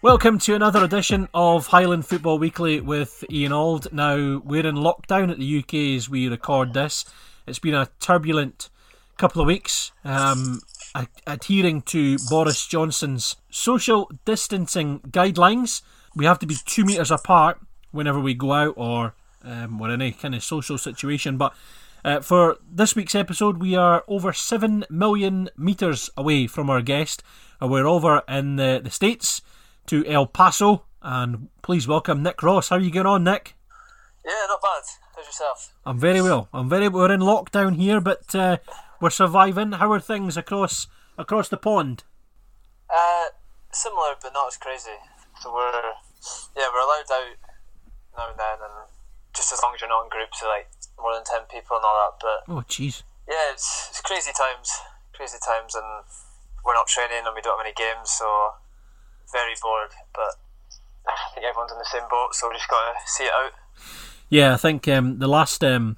Welcome to another edition of Highland Football Weekly with Ian Auld. Now, we're in lockdown at the UK as we record this. It's been a turbulent couple of weeks, um, adhering to Boris Johnson's social distancing guidelines. We have to be two metres apart whenever we go out or um, we're in any kind of social situation. But uh, for this week's episode, we are over 7 million metres away from our guest. And we're over in the, the States to El Paso. And please welcome Nick Ross. How are you getting on, Nick? Yeah, not bad. How's yourself? I'm very well. I'm very. We're in lockdown here, but uh, we're surviving. How are things across across the pond? Uh, similar, but not as crazy. So we're yeah, we're allowed out now and then, and just as long as you're not in groups of like more than ten people and all that. But oh, jeez. Yeah, it's it's crazy times, crazy times, and we're not training and we don't have any games, so very bored, but I think everyone's in the same boat, so we just got to see it out. Yeah, I think um, the last um,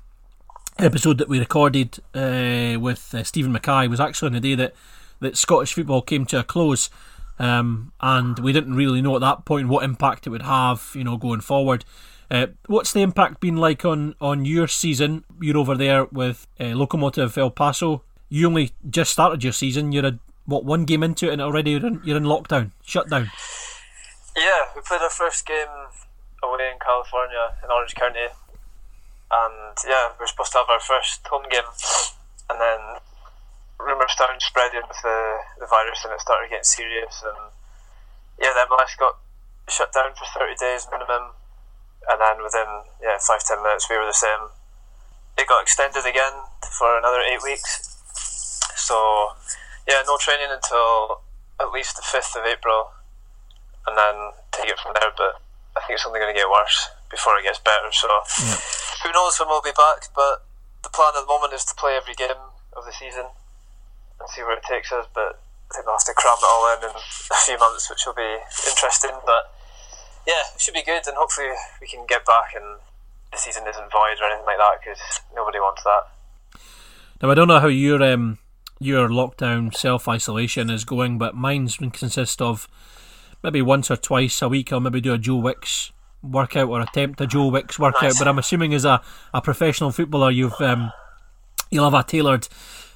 episode that we recorded uh, with uh, Stephen Mackay was actually on the day that, that Scottish football came to a close. Um, and we didn't really know at that point what impact it would have, you know, going forward. Uh, what's the impact been like on, on your season? You're over there with uh, Locomotive El Paso. You only just started your season. You're a what one game into it and already you're in, you're in lockdown. Yeah, we played our first game away in California in Orange County, and yeah, we are supposed to have our first home game, and then rumours started spreading with the, the virus, and it started getting serious, and yeah, the MLS got shut down for thirty days minimum, and then within yeah five ten minutes we were the same. It got extended again for another eight weeks, so yeah, no training until at least the 5th of April and then take it from there. But I think it's only going to get worse before it gets better. So yeah. who knows when we'll be back. But the plan at the moment is to play every game of the season and see where it takes us. But I think we'll have to cram it all in in a few months, which will be interesting. But yeah, it should be good, and hopefully we can get back and the season isn't void or anything like that because nobody wants that. Now I don't know how your um, your lockdown self isolation is going, but mine's consist of maybe once or twice a week I'll maybe do a Joe Wicks workout or attempt a Joe Wicks workout. Nice. But I'm assuming as a, a professional footballer, you've um, you'll have a tailored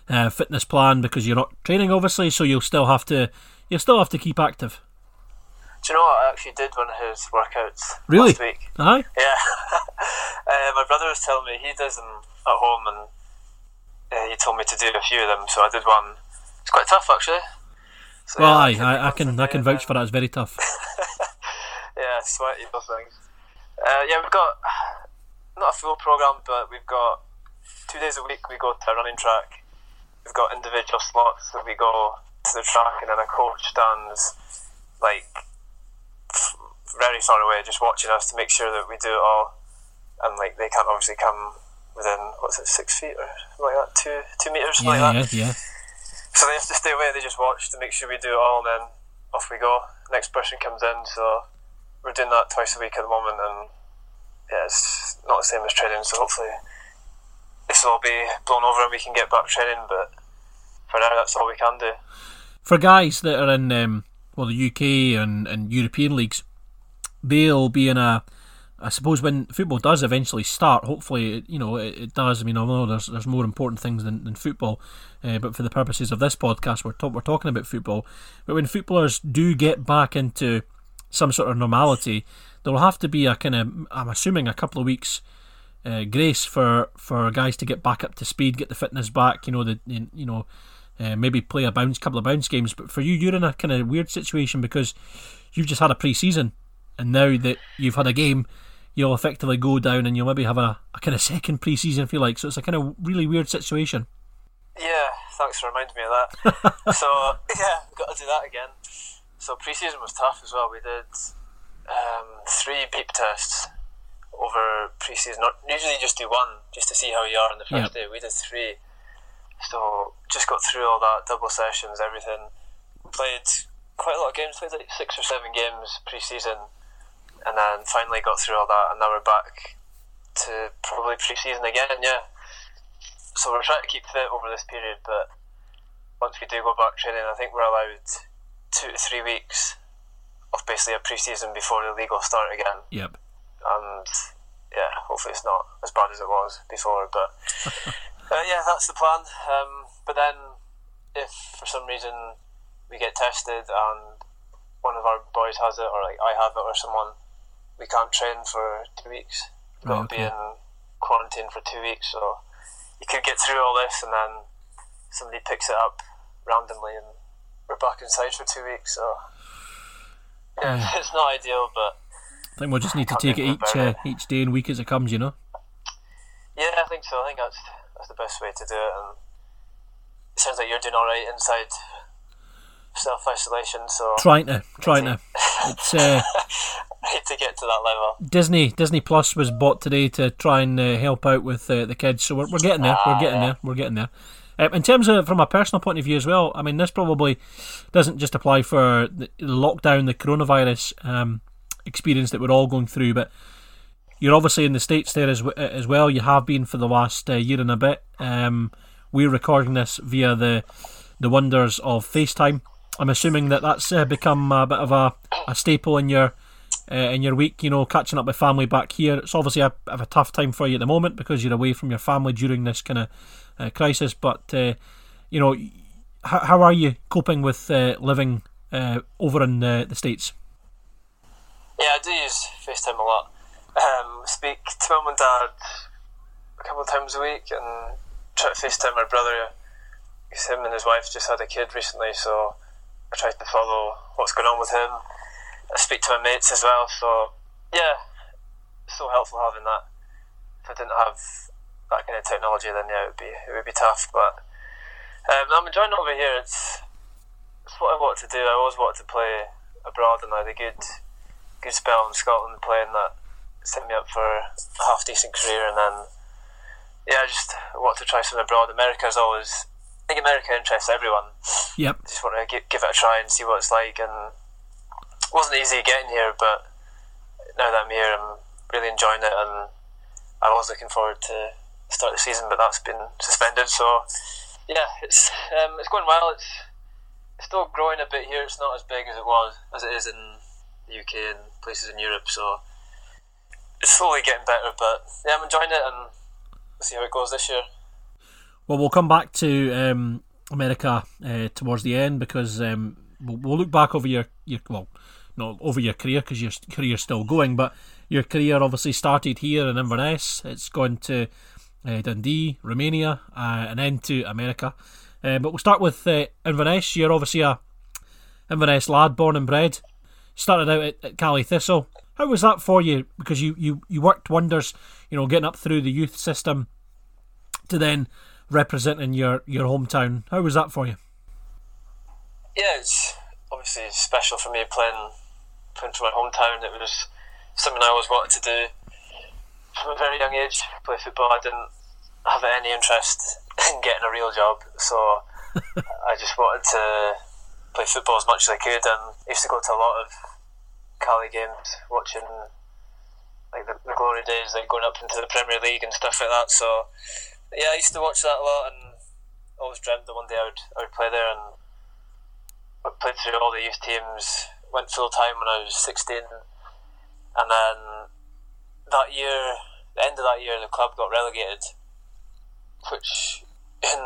uh, fitness plan because you're not training, obviously. So you'll still have to you'll still have to keep active. Do you know what? I actually did one of his workouts really? last week. Aye. Yeah. uh, my brother was telling me he does them at home and uh, he told me to do a few of them, so I did one. It's quite tough actually. So, well, yeah, I, I, I can I can vouch for that. It's very tough. yeah, sweaty those things. Uh, yeah, we've got not a full program, but we've got two days a week. We go to a running track. We've got individual slots that we go to the track, and then a coach stands like very far away, just watching us to make sure that we do it all. And like they can't obviously come within what's it, six feet or something like that, two two meters, something yeah, like that. Yeah, yeah. So they have to stay away. They just watch to make sure we do it all, and then off we go. Next person comes in, so we're doing that twice a week at the moment, and yeah, it's not the same as training. So hopefully this will all be blown over and we can get back training. But for now, that's all we can do. For guys that are in um, well the UK and, and European leagues, they'll be in a I suppose when football does eventually start, hopefully, you know, it, it, does. I mean, although there's there's more important things than, than football, uh, but for the purposes of this podcast, we're to- we're talking about football. But when footballers do get back into some sort of normality, there will have to be a kind of, I'm assuming, a couple of weeks uh, grace for for guys to get back up to speed, get the fitness back. You know, the you know, uh, maybe play a bounce, couple of bounce games. But for you, you're in a kind of weird situation because you've just had a pre-season, and now that you've had a game you'll effectively go down and you'll maybe have a, a kind of second pre-season if you like. So it's a kind of really weird situation. Yeah, thanks for reminding me of that. so yeah, we've got to do that again. So pre-season was tough as well. We did um, three beep tests over pre-season. Not usually just do one just to see how you are on the first yep. day. We did three. So just got through all that double sessions, everything. Played quite a lot of games. Played like six or seven games pre-season and then finally got through all that, and now we're back to probably pre-season again. Yeah. So we're trying to keep fit over this period, but once we do go back training, I think we're allowed two to three weeks of basically a pre-season before the league will start again. Yep. And yeah, hopefully it's not as bad as it was before. But uh, yeah, that's the plan. Um, but then, if for some reason we get tested and one of our boys has it, or like I have it, or someone, we can't train for two weeks. We've got to be in quarantine for two weeks. So you could get through all this, and then somebody picks it up randomly, and we're back inside for two weeks. So yeah, it's not ideal, but I think we'll just need to take it each uh, each day and week as it comes. You know. yeah, I think so. I think that's that's the best way to do it. And it sounds like you're doing all right inside self isolation. So Trying to, trying to. It's uh, to get to that level. Disney Disney Plus was bought today to try and uh, help out with uh, the kids. So we're, we're getting there. We're getting there. We're getting there. Um, in terms of from a personal point of view as well, I mean, this probably doesn't just apply for the, the lockdown, the coronavirus um, experience that we're all going through, but you're obviously in the states there as as well. You have been for the last uh, year and a bit. Um, we're recording this via the the wonders of FaceTime. I'm assuming that that's uh, become a bit of a, a staple in your uh, in your week. You know, catching up with family back here. It's obviously a a tough time for you at the moment because you're away from your family during this kind of uh, crisis. But uh, you know, how, how are you coping with uh, living uh, over in the states? Yeah, I do use FaceTime a lot. Um, speak to mum and dad a couple of times a week and try to FaceTime my brother. Him and his wife just had a kid recently, so I try to follow what's going on with him. I speak to my mates as well, so yeah, so helpful having that. If I didn't have that kind of technology, then yeah, it would be it would be tough. But um, I'm enjoying it over here. It's it's what I want to do. I always wanted to play abroad, and I had a good good spell in Scotland playing that set me up for a half decent career and then yeah I just want to try something abroad America's always I think America interests everyone Yep. just want to give, give it a try and see what it's like and wasn't easy getting here but now that I'm here I'm really enjoying it and I was looking forward to start the season but that's been suspended so yeah it's um, it's going well. It's, it's still growing a bit here. It's not as big as it was as it is in the UK and places in Europe so it's slowly getting better but yeah I'm enjoying it and we'll see how it goes this year. Well, we'll come back to um, America uh, towards the end because um, we'll, we'll look back over your, your well, not over your career because your career's still going, but your career obviously started here in Inverness. It's gone to uh, Dundee, Romania, uh, and then to America. Uh, but we'll start with uh, Inverness. You're obviously a Inverness lad, born and bred. Started out at, at Caley Thistle. How was that for you? Because you, you, you worked wonders, you know, getting up through the youth system to then representing your, your hometown. How was that for you? yeah, it's obviously special for me playing playing for my hometown. It was something I always wanted to do from a very young age. Play football. I didn't have any interest in getting a real job, so I just wanted to play football as much as I could. And I used to go to a lot of Caley games, watching like the, the glory days, like going up into the Premier League and stuff like that. So yeah, I used to watch that a lot, and always dreamt that one day I would I would play there and I played through all the youth teams, went full time when I was 16, and then that year, the end of that year, the club got relegated, which, in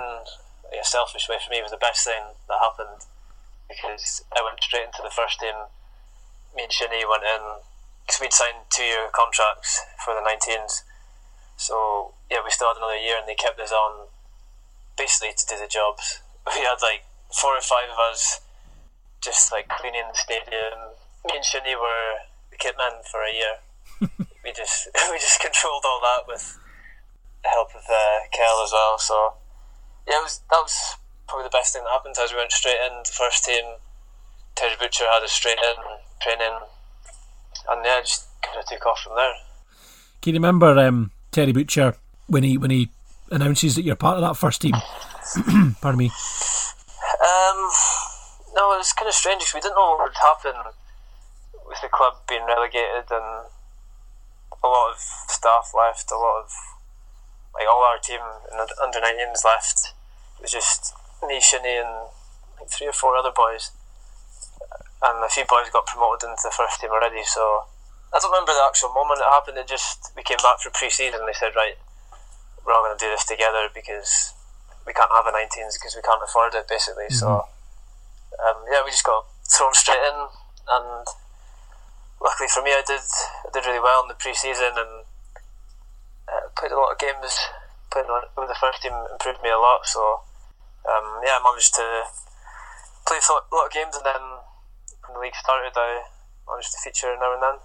a selfish way for me, was the best thing that happened because I went straight into the first team. Me and Shinnie went in because we'd signed two year contracts for the 19s. So, yeah, we still had another year and they kept us on basically to do the jobs. We had like four or five of us just like cleaning the stadium. Me and Shinnie were the kit men for a year. we just we just controlled all that with the help of uh, Kel as well. So yeah, it was that was probably the best thing that happened as we went straight in the first team. Terry Butcher had us straight in training, and yeah, just kind of took off from there. Can you remember um, Terry Butcher when he when he announces that you're part of that first team? Pardon me. Um, no, it was kind of strange because we didn't know what would happen with the club being relegated and a lot of staff left, a lot of like all our team the under 19s left. It was just me, Shinnie, and like three or four other boys. and a few boys got promoted into the first team already. So I don't remember the actual moment it happened. It just we came back for pre-season. and They said, right, we're all going to do this together because we can't have a 19s because we can't afford it, basically. Mm-hmm. So um, yeah, we just got thrown straight in, and luckily for me, I did I did really well in the pre-season and uh, played a lot of games. Playing with the first team improved me a lot. So um, yeah, I managed to play a lot of games, and then when the league started, I managed to feature now and then.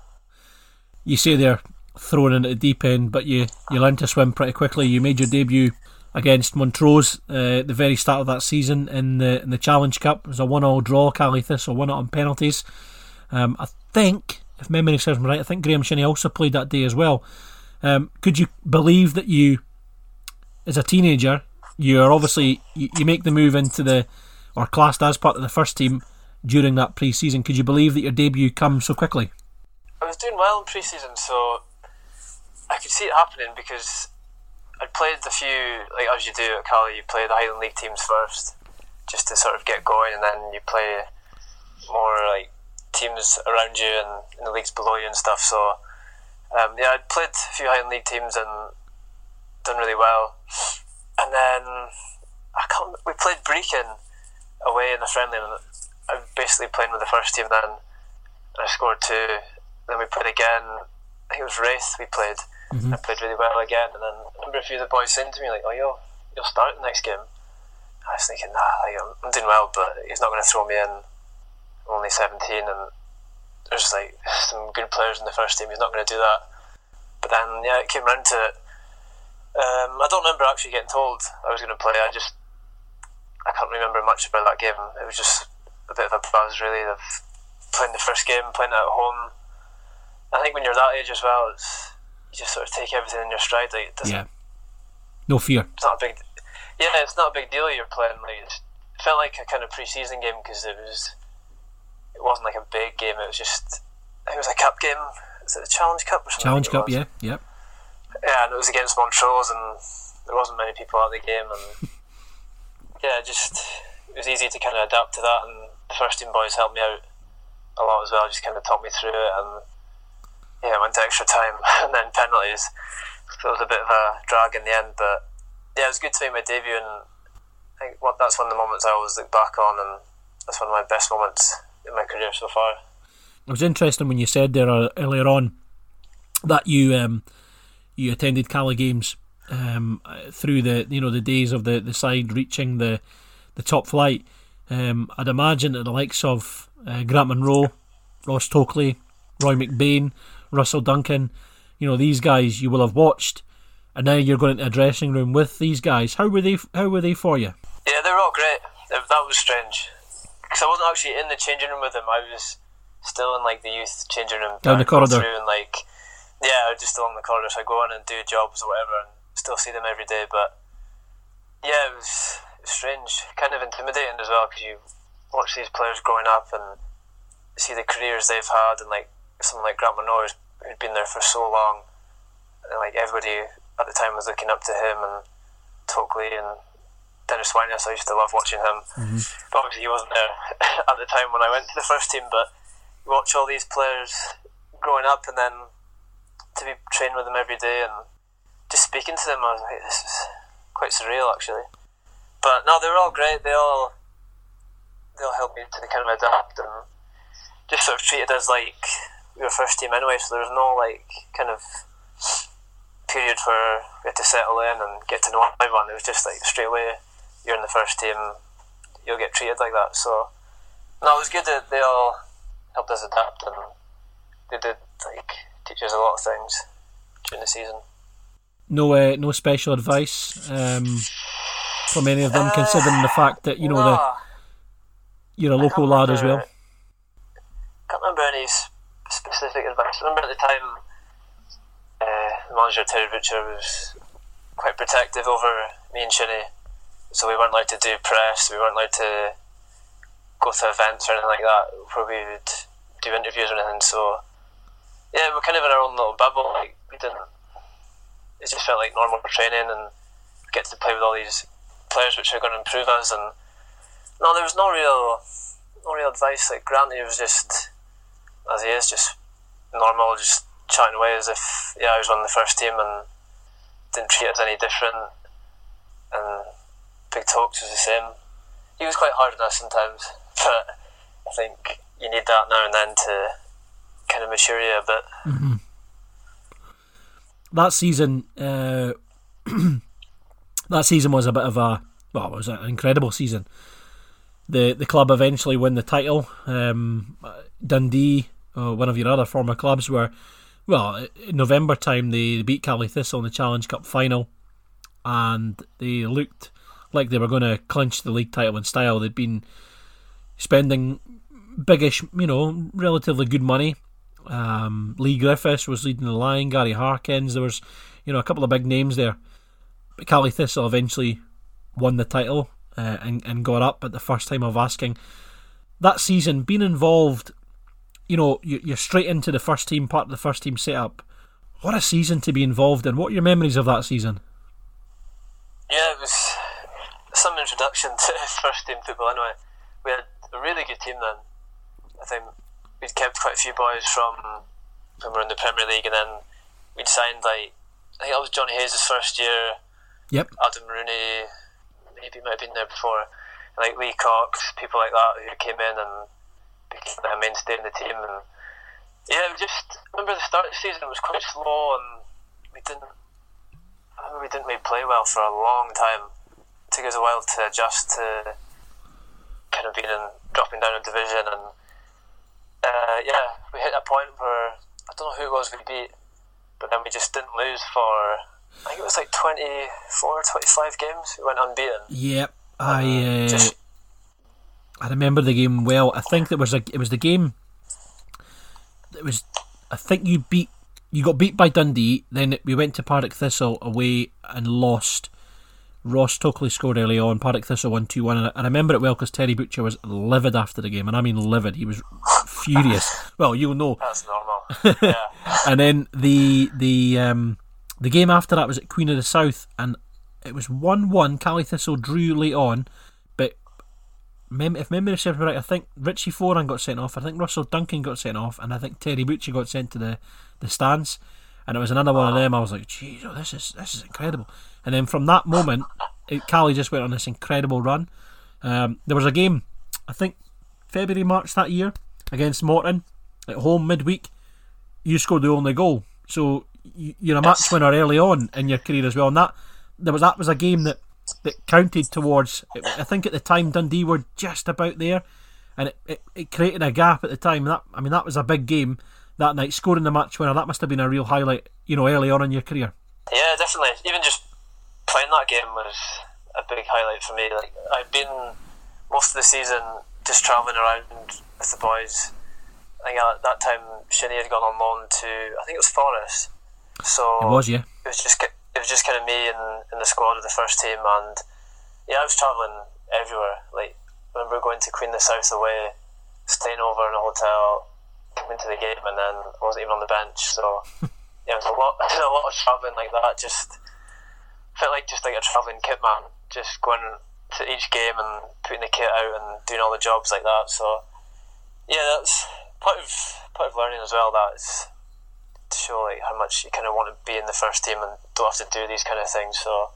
You say they're thrown into the deep end, but you you learned to swim pretty quickly. You made your debut against Montrose uh, at the very start of that season in the in the Challenge Cup. It was a one-all draw, Caley so one out on penalties. Um, I think, if memory serves me right, I think Graham Shinnie also played that day as well. Um, could you believe that you, as a teenager, you are obviously you, you make the move into the or classed as part of the first team during that pre-season? Could you believe that your debut comes so quickly? I was doing well in pre-season, so I could see it happening because I'd played a few, like as you do at Caley, you play the Highland League teams first, just to sort of get going, and then you play more like teams around you and in the leagues below you and stuff. So um, yeah, I'd played a few Highland League teams and done really well, and then I can't. We played Brechin away in a friendly, and I was basically playing with the first team then, and I scored two. Then we played again. I think it was Raith we played Mm-hmm. I played really well again, and then a few of the boys saying to me like, "Oh, you'll you'll start the next game." I was thinking, "Nah, like, I'm doing well, but he's not going to throw me in. I'm only 17, and there's like some good players in the first team. He's not going to do that." But then, yeah, it came round to it. Um, I don't remember actually getting told I was going to play. I just I can't remember much about that game. It was just a bit of a buzz, really, of playing the first game, playing it at home. I think when you're that age as well, it's you just sort of take everything in your stride. Like, it yeah, no fear. It's not a big. Yeah, it's not a big deal. You're playing like it felt like a kind of pre-season game because it was. It wasn't like a big game. It was just. It was a cup game. Is it the Challenge Cup or something? Challenge Cup, yeah, yeah. Yeah, and it was against Montrose, and there wasn't many people at the game, and yeah, just it was easy to kind of adapt to that. And the first team boys helped me out a lot as well. Just kind of taught me through it, and yeah, went to extra time and then penalties. So it was a bit of a drag in the end, but yeah, it was good to make my debut, and I think what that's one of the moments I always look back on, and that's one of my best moments in my career so far. It was interesting when you said there uh, earlier on that you um, you attended Caley games um, through the you know the days of the, the side reaching the the top flight. Um, I'd imagine that the likes of uh, Grant Munro, Ross Tokley, Roy McBain Russell Duncan, you know these guys you will have watched, and now you're going into a dressing room with these guys. How were they? How were they for you? Yeah, they were all great. That was strange because I wasn't actually in the changing room with them. I was still in like the youth changing room down the corridor, through and like yeah, just along the corridor. So I go in and do jobs or whatever, and still see them every day. But yeah, it was, strange, kind of intimidating as well because you watch these players growing up and see the careers they've had, and like someone like Grant Munro who'd been there for so long, and like everybody at the time was looking up to him and Tokley and Dennis Wyness. I used to love watching him. Mm-hmm. But obviously, he wasn't there at the time when I went to the first team. But you watch all these players growing up, and then to be training with them every day and just speaking to them, I was like, this is quite surreal actually. But no, they were all great. They all they all helped me to kind of adapt and just sort of treated as like we were first team anyway, so there was no like kind of period where we had to settle in and get to know everyone. It was just like straight away, you're in the first team, you'll get treated like that. So no, it was good that they all helped us adapt and they did like teach us a lot of things during the season. No, uh, no special advice um, from any of them, uh, considering the fact that you know the you're a local lad as well. Can't remember any specific advice. I remember at the time, uh, manager Terry Butcher was quite protective over me and Shinnie, so we weren't allowed to do press. We weren't allowed to go to events or anything like that where we would do interviews or anything. So yeah, we're kind of in our own little bubble. Like we didn't. It just felt like normal training and get to play with all these players which are going to improve us. And no, there was no real no real advice. Like Granty was just as he is, just normal, just chatting away as if yeah, I was on the first team and didn't treat us any different. And Big Talks was the same. He was quite hard on us sometimes, but I think you need that now and then to kind of mature you a bit. Mm-hmm. That season, uh, that season was a bit of a well, it was an incredible season. The the club eventually won the title. Um, Dundee, uh, one of your other former clubs, were well in November time they beat Caley Thistle in the Challenge Cup final, and they looked like they were going to clinch the league title in style. They'd been spending biggish, you know, relatively good money. Um, Leigh Griffiths was leading the line. Gary Harkins. There was, you know, a couple of big names there. But Caley Thistle eventually won the title uh, and and got up at the first time of asking. That season, being involved, you know, you're straight into the first team part of the first team setup. What a season to be involved in! What are your memories of that season? Yeah, it was some introduction to first team football. Anyway, we had a really good team then. I think we'd kept quite a few boys from when we were in the Premier League, and then we'd signed like I think that was Johnny Hayes' first year. Yep. Adam Rooney, maybe might have been there before. Like Lee Cox, people like that who came in and became a mainstay in the team. And yeah, we just remember the start of the season was quite slow, and we didn't. I we didn't really play well for a long time. It took us a while to adjust to kind of being in dropping down a division and uh, yeah, we hit a point where I don't know who it was we beat, but then we just didn't lose for I think it was like 24, 25 games. We went unbeaten. Yep, I uh, just, I remember the game well. I think it was a, it was the game. It was I think you beat you got beat by Dundee. Then we went to Partick Thistle away and lost. Ross Tokley scored early on. Partick Thistle won 2 1. And I remember it well because Terry Butcher was livid after the game. And I mean livid. He was furious. Well, you'll know. That's normal. Yeah. and then the the um, the game after that was at Queen of the South. And it was 1 1. Caley Thistle drew late on. If memory serves me right, I think Richie Foran got sent off. I think Russell Duncan got sent off. And I think Terry Butcher got sent to the, the stands. And it was another one of them. I was like, "Geez, oh, this is this is incredible." And then from that moment, it, Caley just went on this incredible run. Um, there was a game, I think February, March that year against Morton at home midweek. You scored the only goal, so you're a match winner early on in your career as well. And that there was that was a game that that counted towards. I think at the time Dundee were just about there, and it, it, it created a gap at the time. That I mean that was a big game that night. Scoring the match winner that must have been a real highlight, you know, early on in your career. Yeah, definitely. Even just playing that game was a big highlight for me. Like I'd been most of the season just travelling around with the boys. I think at that time Shinnie had gone on loan to I think it was Forest. So it was yeah. It was just it was just kind of me and in the squad of the first team, and yeah, I was travelling everywhere. Like I remember going to Queen of the South away, staying over in a hotel, coming to the game, and then I wasn't even on the bench. So yeah, it was a lot. A lot of travelling like that. Just felt like just like a travelling kit man, just going to each game and putting the kit out and doing all the jobs like that. So yeah, that's part of part of learning as well. That is to show like how much you kind of want to be in the first team and don't have to do these kind of things. So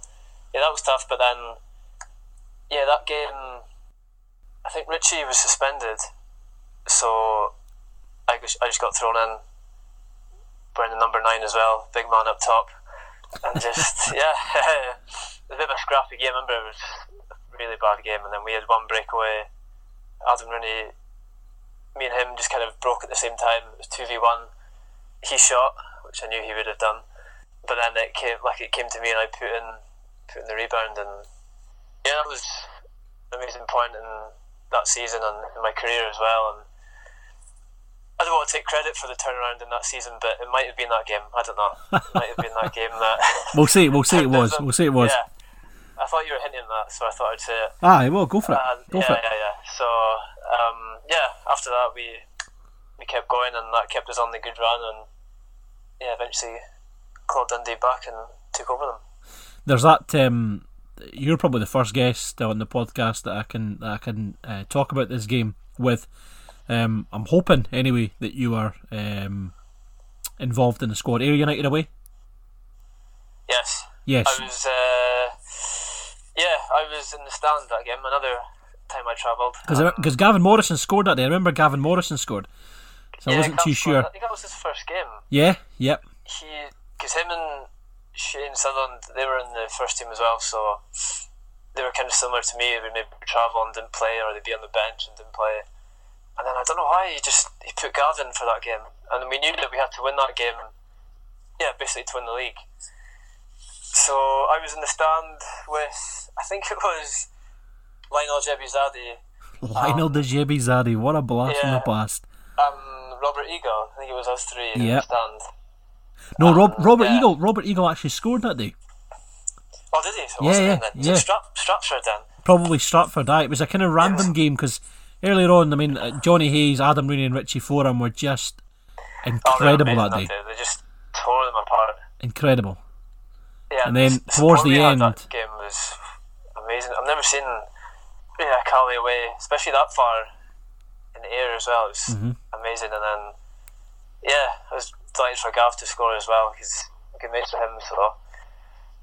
yeah, that was tough. But then yeah, that game, I think Richie was suspended, so I just, I just got thrown in. Wearing the number nine as well, big man up top and just yeah, it was a bit of a scrappy game. I remember it was a really bad game, and then we had one breakaway. Adam Rooney, me and him just kind of broke at the same time. It was two v one. He shot, which I knew he would have done, but then it came like it came to me, and I put in put in the rebound, and yeah, that was an amazing point in that season and in my career as well. And I don't want to take credit for the turnaround in that season, but it might have been that game. I don't know. It might have been that game that. we'll see. We'll see. It was. We'll see. It was. Yeah. I thought you were hinting that, so I thought I'd say it. Ah, well, go for it. go yeah, for it. yeah, yeah. So, um, yeah. After that, we we kept going, and that kept us on the good run, and yeah, eventually clawed Dundee back and took over them. There's that. Um, you're probably the first guest on the podcast that I can that I can uh, talk about this game with. Um, I'm hoping anyway that you are um, involved in the squad. Ayr United away. Yes. Yes. I was. Uh, yeah, I was in the stand that game. Another time I travelled. Because Gavin Morrison scored that day. I remember Gavin Morrison scored. So I wasn't too sure. I think that was his first game. Yeah, yep. He, because him and Shane Sutherland, they were in the first team as well, so they were kind of similar to me. They would maybe travel and didn't play, or they'd be on the bench and didn't play. And then I don't know why he just he put Gavin for that game, and we knew that we had to win that game. Yeah, basically to win the league. So I was in the stand with I think it was Lionel Djebi-Zadi, Lionel De Zadi, what a blast from the past. um, Robert Eagle. I think it was us three in Yep. the stand. No, Rob, Robert yeah. Eagle. Robert Eagle actually scored that day. Oh, did he? So Yeah, yeah, then. Yeah. it Strap, Stratford then? Probably Stratford. Aye, it was a kind of random game because earlier on, I mean, uh, Johnny Hayes, Adam Rooney, and Richie Foran were just Oh, incredible amazing that day. They just tore them apart. Incredible. Yeah, And then the towards the end- that game was amazing. I've never seen yeah Cali away, especially that far in the air as well. It was Mm-hmm. amazing. And then yeah, I was delighted for Gav to score as well because good mates with him. So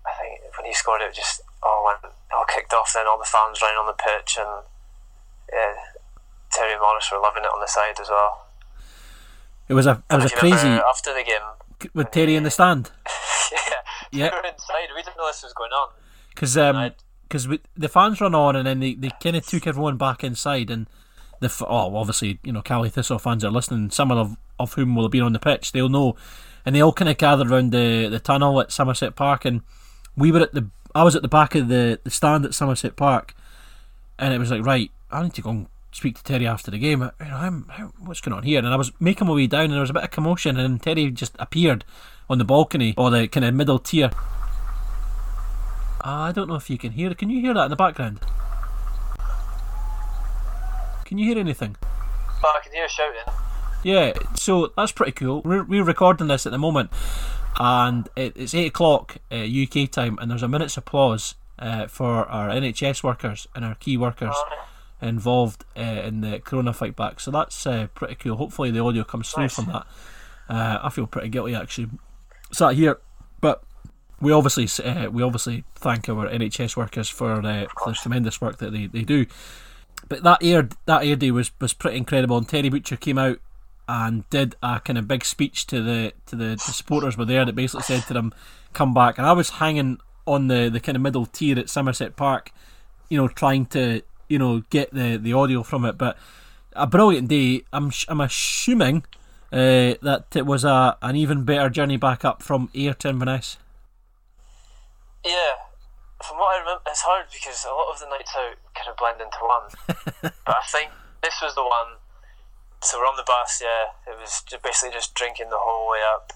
I think when he scored, it just all went all kicked off. Then all the fans running on the pitch and yeah, Terry Morris were loving it on the side as well. It was a it was a If you remember, crazy after the game. with Terry in the stand yeah, Yeah. we were inside. We didn't know this was going on. because um because the fans run on and then they, they kind of took everyone back inside and the oh obviously you know Caley Thistle fans are listening. Some of of whom will have been on the pitch. They'll know, and they all kind of gathered around the the tunnel at Somerset Park and we were at the I was at the back of the the stand at Somerset Park, and it was like right I need to go and speak to Terry after the game. You know, I'm, what's going on here? And I was making my way down, and there was a bit of commotion, and Terry just appeared on the balcony or the kind of middle tier. Ah, I don't know if you can hear. Can you hear that in the background? Can you hear anything? I can hear shouting. Yeah, so that's pretty cool. We're, we're recording this at the moment, and it, it's eight o'clock uh, UK time, and there's a minute's applause uh, for our NHS workers and our key workers involved uh, in the Corona fight back. So that's uh, pretty cool. Hopefully, the audio comes through Nice. from that. Uh, I feel pretty guilty actually, sat here, but we obviously uh, we obviously thank our NHS workers for, uh, the tremendous work that they, they do. But that Ayr that Ayr day was, was pretty incredible, and Terry Butcher came out and did a kind of big speech to the to the, the supporters were there that basically said to them, "Come back." And I was hanging on the, the kind of middle tier at Somerset Park, you know, trying to you know get the, the audio from it. But a brilliant day. I'm I'm assuming uh, that it was a an even better journey back up from Ayr to Inverness. Yeah, from what I remember, it's hard because a lot of the nights out kind of blend into one. but I think this was the one. So we're on the bus, yeah. It was basically just drinking the whole way up.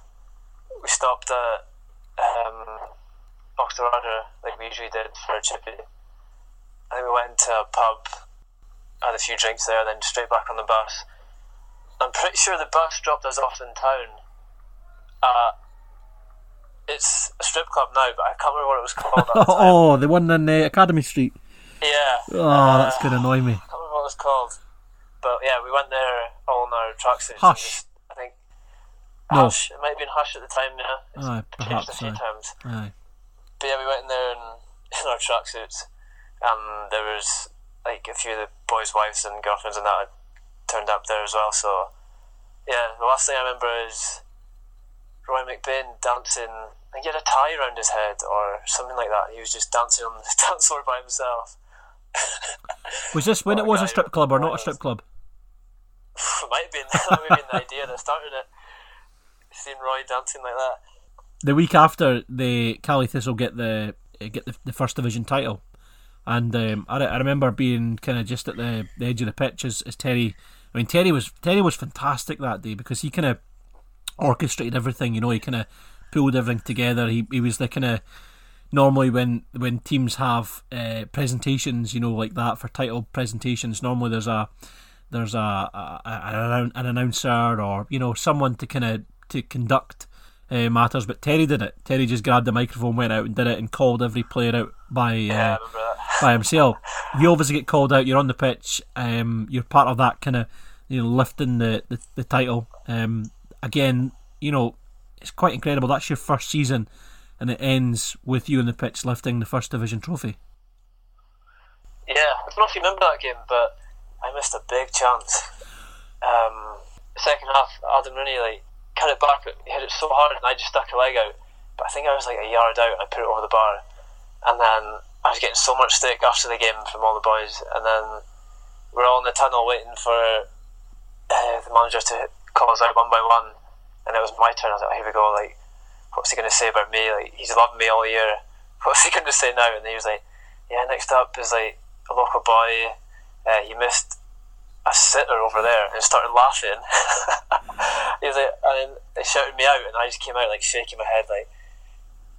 We stopped at um, Auchterarder, like we usually did for a chippy. And then we went to a pub, had a few drinks there, then straight back on the bus. I'm pretty sure the bus dropped us off in town. Uh, it's a strip club now, but I can't remember what it was called at the time. oh, the one in uh, Academy Street. Yeah. Oh, that's gonna annoy me. I can't remember what it was called. But yeah, we went there all in our tracksuits. Hush. Just, I think. No. Hush. It might have been Hush at the time, yeah. It's Aye, changed a few aye. times. Aye. But yeah, we went in there in, in our tracksuits, and there was like a few of the boys' wives and girlfriends and that had turned up there as well. So yeah, the last thing I remember is Roy McBain dancing. I think he had a tie around his head or something like that. He was just dancing on the dance floor by himself. Was this when Oh, it was a strip club or not a strip club? it might have been that might have been the idea that started it. Seeing Roy dancing like that. the week after the Caley Thistle get the get the, the first division title, and um, I, I remember being kind of just at the, the edge of the pitch as, as Terry. I mean, Terry was Terry was fantastic that day because he kind of orchestrated everything. You know, he kind of pulled everything together. He he was the kind of normally when when teams have uh, presentations, you know, like that for title presentations. Normally there's a there's a, a, an an announcer or you know someone to kind of to conduct uh, matters. But Terry did it. Terry just grabbed the microphone, went out and did it, and called every player out by uh, remember that. by himself. You obviously get called out. You're on the pitch. Um, you're part of that kind of you know lifting the the, the title. Um, again, you know, it's quite incredible. That's your first season, and it ends with you on the pitch lifting the first division trophy. Yeah, I don't know if you remember that game, but I missed a big chance. Um, second half, Adam Rooney like cut it back, hit it so hard, and I just stuck a leg out. But I think I was like a yard out, and I put it over the bar. And then I was getting so much stick after the game from all the boys, and then we're all in the tunnel waiting for uh, the manager to call us out one by one, and it was my turn. I was like, here we go. Like, what's he going to say about me? Like, he's loved me all year. What's he going to say now? And he was like, yeah, next up is like a local boy. Uh, he missed a sitter over there and started laughing. he was like, and then they shouted me out, and I just came out like shaking my head, like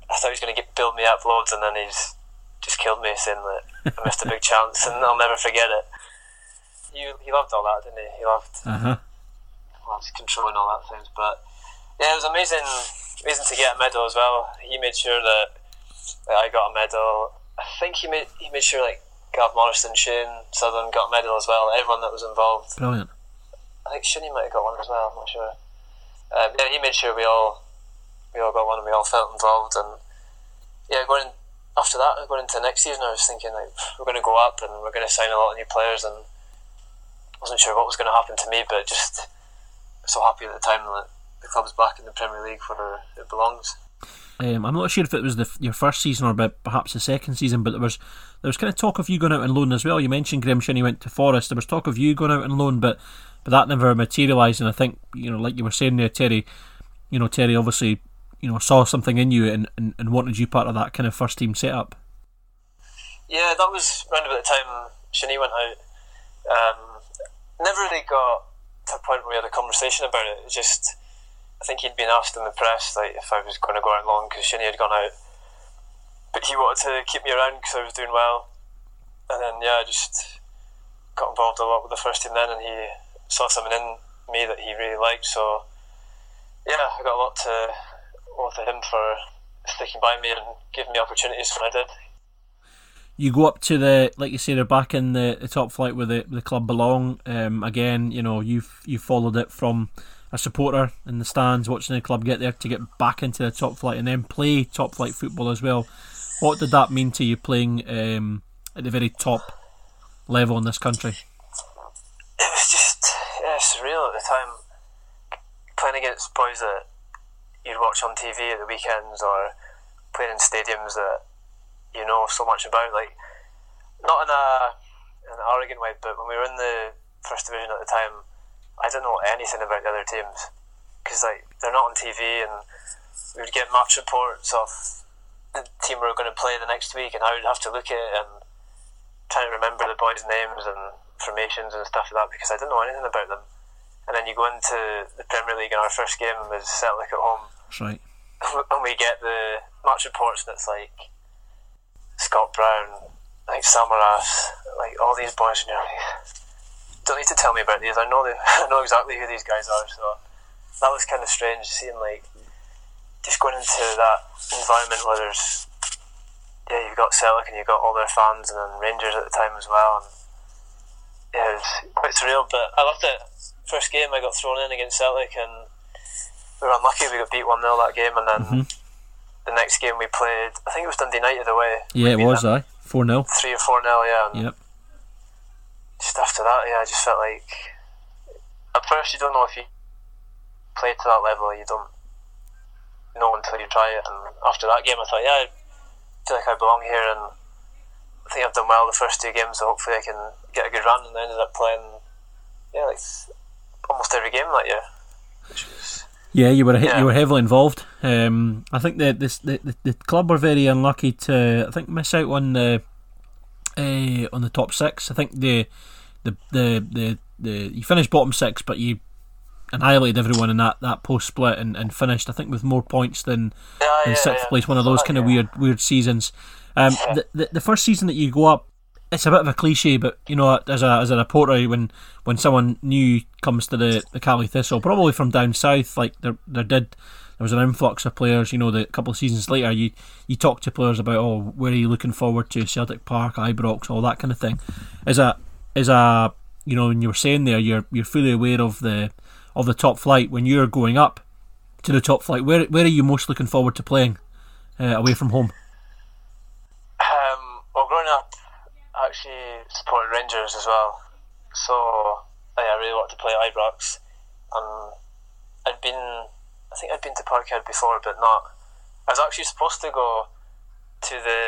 I thought he was going to get build me up loads, and then he's just killed me, saying that I missed a big chance, and I'll never forget it. You, he loved all that, didn't he? He loved, uh-huh. loved controlling all that things, but yeah, it was amazing, amazing to get a medal as well. He made sure that, that I got a medal. I think he made he made sure like Gav Morrison, Shane Sutherland got a medal as well. Everyone that was involved. Brilliant. I think Shinnie might have got one as well. I'm not sure. Um, yeah, he made sure we all we all got one and we all felt involved. And yeah, going after that, going into next season, I was thinking like we're going to go up and we're going to sign a lot of new players, and wasn't sure what was going to happen to me, but just so happy at the time that the club's back in the Premier League where it belongs. Um, I'm not sure if it was the, your first season or perhaps the second season, but there was there was kind of talk of you going out on loan as well. You mentioned Graham Shinnie went to Forest. There was talk of you going out on loan, but but that never materialised. And I think you know, like you were saying there, Terry, you know, Terry obviously you know saw something in you and, and, and wanted you part of that kind of first team setup. Yeah, that was around about the time Shinnie went out. Um, never really got to a point where we had a conversation about it. it just I think he'd been asked in the press like if I was going to go out long because Shinnie had gone out, but he wanted to keep me around because I was doing well. And then yeah, I just got involved a lot with the first team then, and he saw something in me that he really liked. So yeah, I got a lot to owe to him for sticking by me and giving me opportunities when I did. You go up to the, like you say, they're back in the, the top flight where the, the club belong. Um, again, you know, you've you followed it from a supporter in the stands watching the club get there to get back into the top flight and then play top flight football as well. What did that mean to you playing um, at the very top level in this country? It was just yeah, surreal at the time. Playing against boys that you'd watch on TV at the weekends or playing in stadiums that you know so much about. Like, not in a in an arrogant way, but when we were in the first division at the time, I didn't know anything about the other teams because like they're not on TV, and we would get match reports of the team we were going to play the next week, and I would have to look at it and try to remember the boys' names and formations and stuff like that because I didn't know anything about them. And then you go into the Premier League, and our first game was Celtic at home. That's right. And we get the match reports, and it's like Scott Brown, like Samaras, like all these boys, and you're like, don't need to tell me about these. I know the, I know exactly who these guys are. So that was kind of strange seeing like just going into that environment where there's yeah you've got Celtic and you've got all their fans and then Rangers at the time as well. And yeah, it was quite surreal. But I loved it. First game I got thrown in against Celtic and we were unlucky. We got beat one 0 that game and then. Mm-hmm. The next game we played, I think it was Dundee United away. Yeah, it was. I four 0 Three or four 0 Yeah. Yep just after that, yeah, I just felt like at first you don't know if you play to that level, you don't know until you try it. And after that game, I thought, yeah, I feel like I belong here, and I think I've done well the first two games, so hopefully I can get a good run. And I ended up playing, yeah, like almost every game that year, which was. Yeah, you were yeah. you were heavily involved. Um, I think the, this, the the the club were very unlucky to I think miss out on the uh, on the top six. I think the the the the, the you finished bottom six, but you annihilated everyone in that, that post split and, and finished I think with more points than, yeah, than yeah, sixth yeah. place. One of those kind of weird weird seasons. Um, the, the the first season that you go up, it's a bit of a cliche, but you know, as a as a reporter, when when someone new comes to the the Caley Thistle, probably from down south, like there there did there was an influx of players. You know, the couple of seasons later, you you talk to players about oh, where are you looking forward to? Celtic Park, Ibrox, all that kind of thing. Is a is a you know, when you were saying there, you're you're fully aware of the of the top flight. When you're going up to the top flight, where where are you most looking forward to playing uh, away from home? Um, well, growing up, I actually supported Rangers as well, so yeah, I really wanted to play Ibrox. Um, I'd been, think I'd been to Parkhead before, but not. I was actually supposed to go to the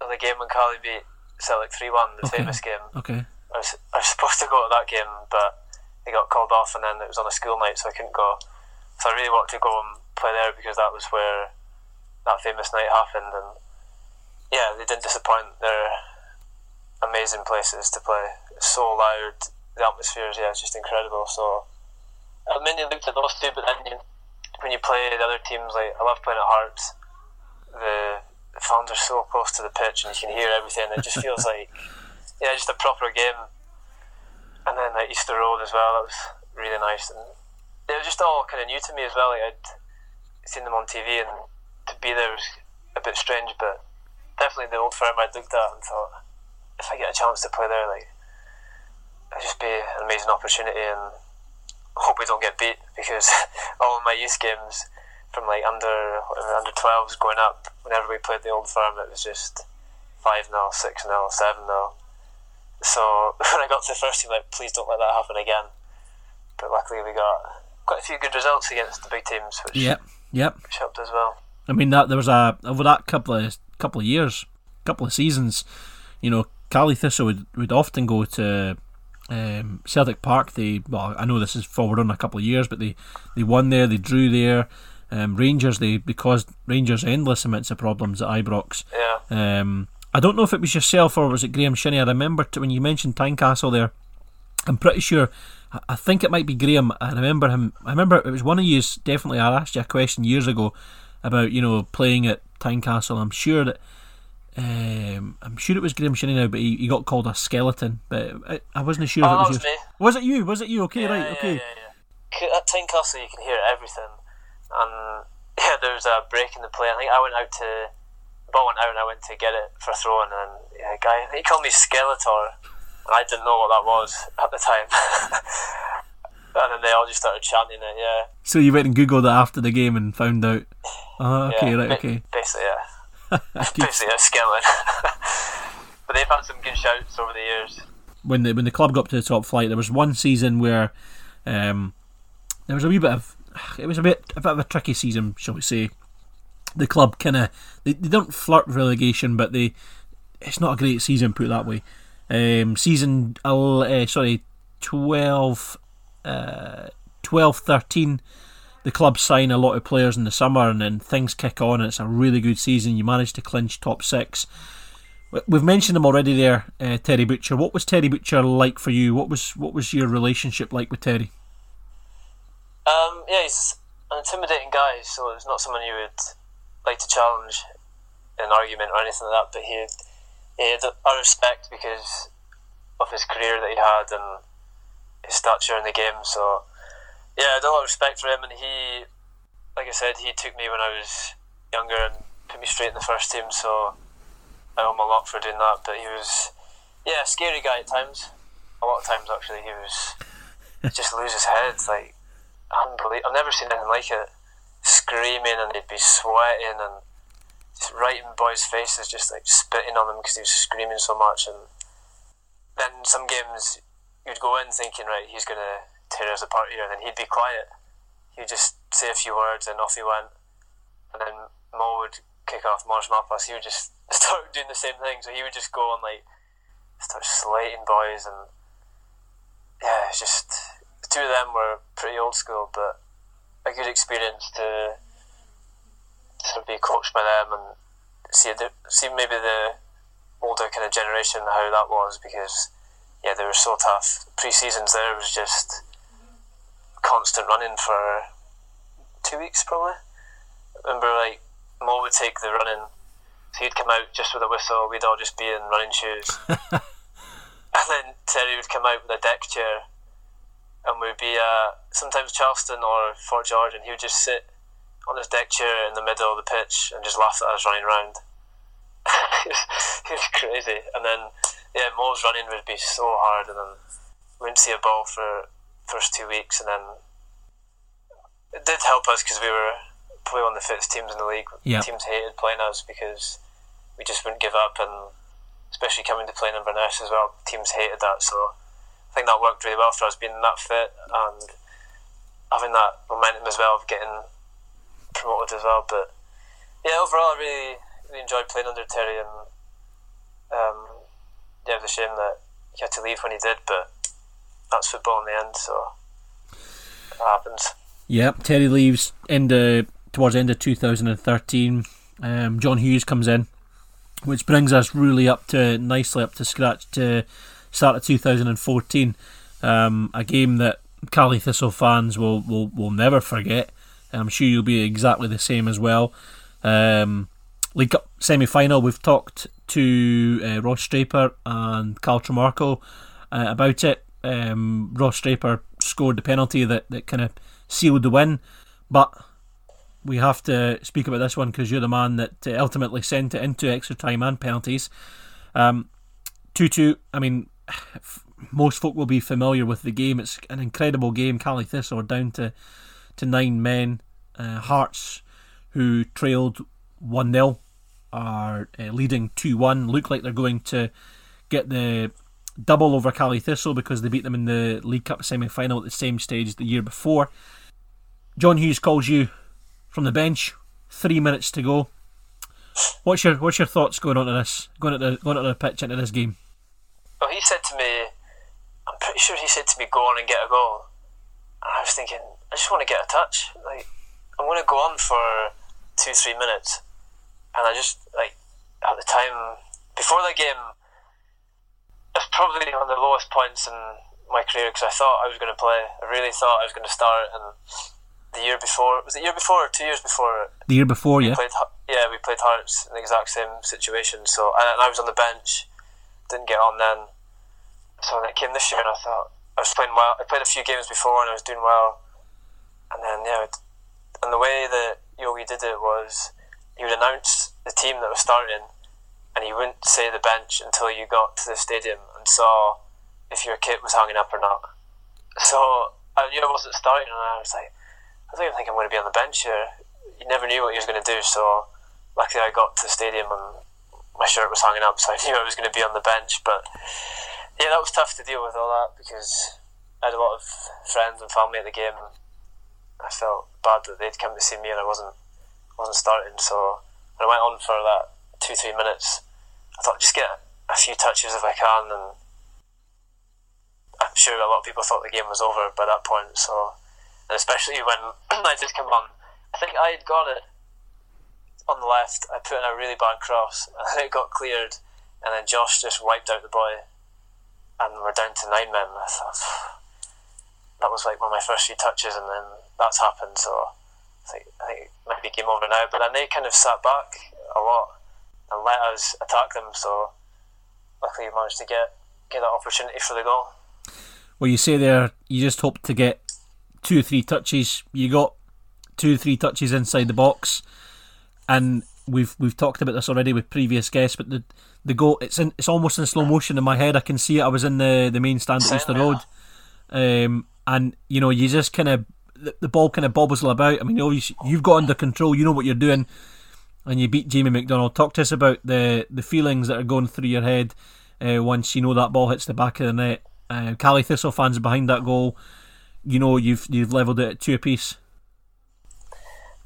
the game when Caley beat Celtic three one, the Okay. famous game. Okay. I was, I was supposed to go to that game, but it got called off, and then it was on a school night, so I couldn't go. So I really wanted to go and play there because that was where that famous night happened, and yeah, they didn't disappoint. They're amazing places to play. It's so loud, the atmosphere is yeah, it's just incredible. So I mainly looked at those two, but then you, when you play the other teams, like I love playing at Hearts. The, the fans are so close to the pitch, and you can hear everything. It just feels like yeah, just a proper game. And then like Easter Road as well, that was really nice. And it was just all kind of new to me as well. Like I'd seen them on TV, and to be there was a bit strange, but definitely the old firm I'd looked at and thought, if I get a chance to play there, like it'd just be an amazing opportunity, and hope we don't get beat because all of my youth games from like under under 12s going up, whenever we played the old firm, it was just 5 0, 6 0, 7 0. So when I got to the first team, like, please don't let that happen again. But luckily, we got quite a few good results against the big teams, which, Yep. Yep. which helped as well. I mean that there was a over that couple of couple of years, couple of seasons, you know, Caley Thistle would, would often go to um, Celtic Park. They well, I know this is forward on a couple of years, but they, they won there, they drew there. Um, Rangers they because Rangers endless amounts of problems at Ibrox. Yeah. Um, I don't know if it was yourself or was it Graham Shinnie. I remember t- when you mentioned Tynecastle there. I'm pretty sure. I- I think it might be Graham. I remember him. I remember it was one of you. Definitely, I asked you a question years ago about you know playing at Tynecastle. I'm sure that. Um, I'm sure it was Graham Shinnie now, but he, he got called a skeleton. But I, I wasn't sure if Oh, it that was was you. me. Was it you? Was it you? Okay, yeah, right, yeah, okay. Yeah, At Tynecastle, you can hear everything. And yeah, there was a break in the play. I think I went out to. Ball went out and I went to get it for throwing, and yeah, a guy, he called me Skeletor, and I didn't know what that was at the time. and then they all just started chanting it, yeah. So you went and googled it after the game and found out. Oh, okay, right, okay. Basically, yeah. Basically, a skeleton. but they've had some good shouts over the years. when the when the club got up to the top flight, there was one season where um, there was a wee bit of it was a bit a bit of a tricky season, shall we say? The club kind of they, they don't flirt with relegation, but they it's not a great season, put that way. Um, season uh, sorry 12, uh, 12 13 the club sign a lot of players in the summer and then things kick on and it's a really good season you manage to clinch top six we- We've mentioned him already there, uh, Terry Butcher. What was Terry Butcher like for you? What was what was your relationship like with Terry? Um, yeah, he's an intimidating guy, so it's not someone you would like to challenge in an argument or anything like that. But he, he had a respect because of his career that he had and his stature in the game. So, yeah, I had a lot of respect for him. And he, like I said, he took me when I was younger and put me straight in the first team. So, I owe him a lot for doing that. But he was, yeah, a scary guy at times. A lot of times, actually, he was just lose his head. Like, unbelievable. I've never seen anything like it. Screaming and he'd be sweating and just right in boys' faces, just like spitting on them because he was screaming so much. And then some games you'd go in thinking, right, he's gonna tear us apart here, and then he'd be quiet. He'd just say a few words and off he went. And then Mo would kick off Maurice Malpas. He would just start doing the same thing. So he would just go and like start slating boys and yeah, it's just the two of them were pretty old school, but a good experience to sort of be coached by them and see the, see maybe the older kind of generation how that was because yeah they were so tough. Pre seasons there was just constant running for two weeks probably. I remember like Mo would take the running, so he'd come out just with a whistle. We'd all just be in running shoes, and then Terry would come out with a deck chair and we'd be uh, sometimes Charleston or Fort George, and he would just sit on his deck chair in the middle of the pitch and just laughed at us running around. it was crazy. And then, yeah, Mo's running would be so hard, and then we wouldn't see a ball for first two weeks, and then it did help us because we were probably one of the fittest teams in the league. Yep. Teams hated playing us because we just wouldn't give up, and especially coming to play in Inverness as well, teams hated that. So I think that worked really well for us being that fit and having that momentum as well of getting promoted as well. But yeah, overall, I really, really enjoyed playing under Terry, and um, yeah, it was a shame that he had to leave when he did, but that's football in the end, so it happens. Yep, Terry leaves end of, towards the end of 2013. Um, John Hughes comes in, which brings us really up to nicely up to scratch to start of 2014. Um, a game that Caley Thistle fans will, will, will never forget, and I'm sure you'll be exactly the same as well. Um, League Cup semi final, we've talked to uh, Ross Draper and Carl Tremarco uh, about it. Um, Ross Draper scored the penalty that, that kind of sealed the win, but we have to speak about this one because you're the man that uh, ultimately sent it into extra time and penalties. Um, 2 2, I mean, most folk will be familiar with the game. It's an incredible game. Caley Thistle down to, to nine men. Uh, Hearts, who trailed 1 0, are uh, leading 2 1. Look like they're going to get the double over Caley Thistle because they beat them in the League Cup semi final at the same stage the year before. John Hughes calls you from the bench. Three minutes to go. What's your What's your thoughts going on to this? Going at the going at the pitch into this game. Well, he said to me, I'm pretty sure he said to me, "Go on and get a goal." And I was thinking, I just want to get a touch. Like, I'm going to go on for two, three minutes, and I just like at the time before the game, it's probably one of the lowest points in my career because I thought I was going to play. I really thought I was going to start, and the year before was the year before or two years before The year before, yeah. played yeah we played Hearts in the exact same situation so and I was on the bench didn't get on then so when it came this year and I thought I was playing well I played a few games before and I was doing well and then yeah and the way that Yogi did it was he would announce the team that was starting and you wouldn't say the bench until you got to the stadium and saw if your kit was hanging up or not so I knew I wasn't starting and I was like I don't even think I'm going to be on the bench here. You never knew what you was going to do, so luckily I got to the stadium and my shirt was hanging up, so I knew I was going to be on the bench. But yeah, that was tough to deal with all that because I had a lot of friends and family at the game. I felt bad that they'd come to see me and I wasn't wasn't starting. So I went on for that two three minutes, I thought just get a few touches if I can, and I'm sure a lot of people thought the game was over by that point. So and especially when I did come on, I think I had got it on the left. I put in a really bad cross, and it got cleared, and then Josh just wiped out the boy, and we're down to nine men. I thought that was like one of my first few touches, and then that's happened. So I think, I think it might be game over now. But then they kind of sat back a lot let us attack them. So luckily, we managed to get get that opportunity for the goal. Well, you say there you just hope to get two or three touches. You got two or three touches inside the box, and we've we've talked about this already with previous guests. But the the goal it's in it's almost in slow motion in my head. I can see it. I was in the the main stand at Same, Easter yeah. Road, um, and you know you just kind of the, the ball kind of bobbles about. I mean, obviously you've got under control. You know what you're doing, and you beat Jamie MacDonald. Talk to us about the the feelings that are going through your head uh, once you know that ball hits the back of the net. Uh, Caley Thistle fans behind that goal. You know you've you've levelled it at two apiece.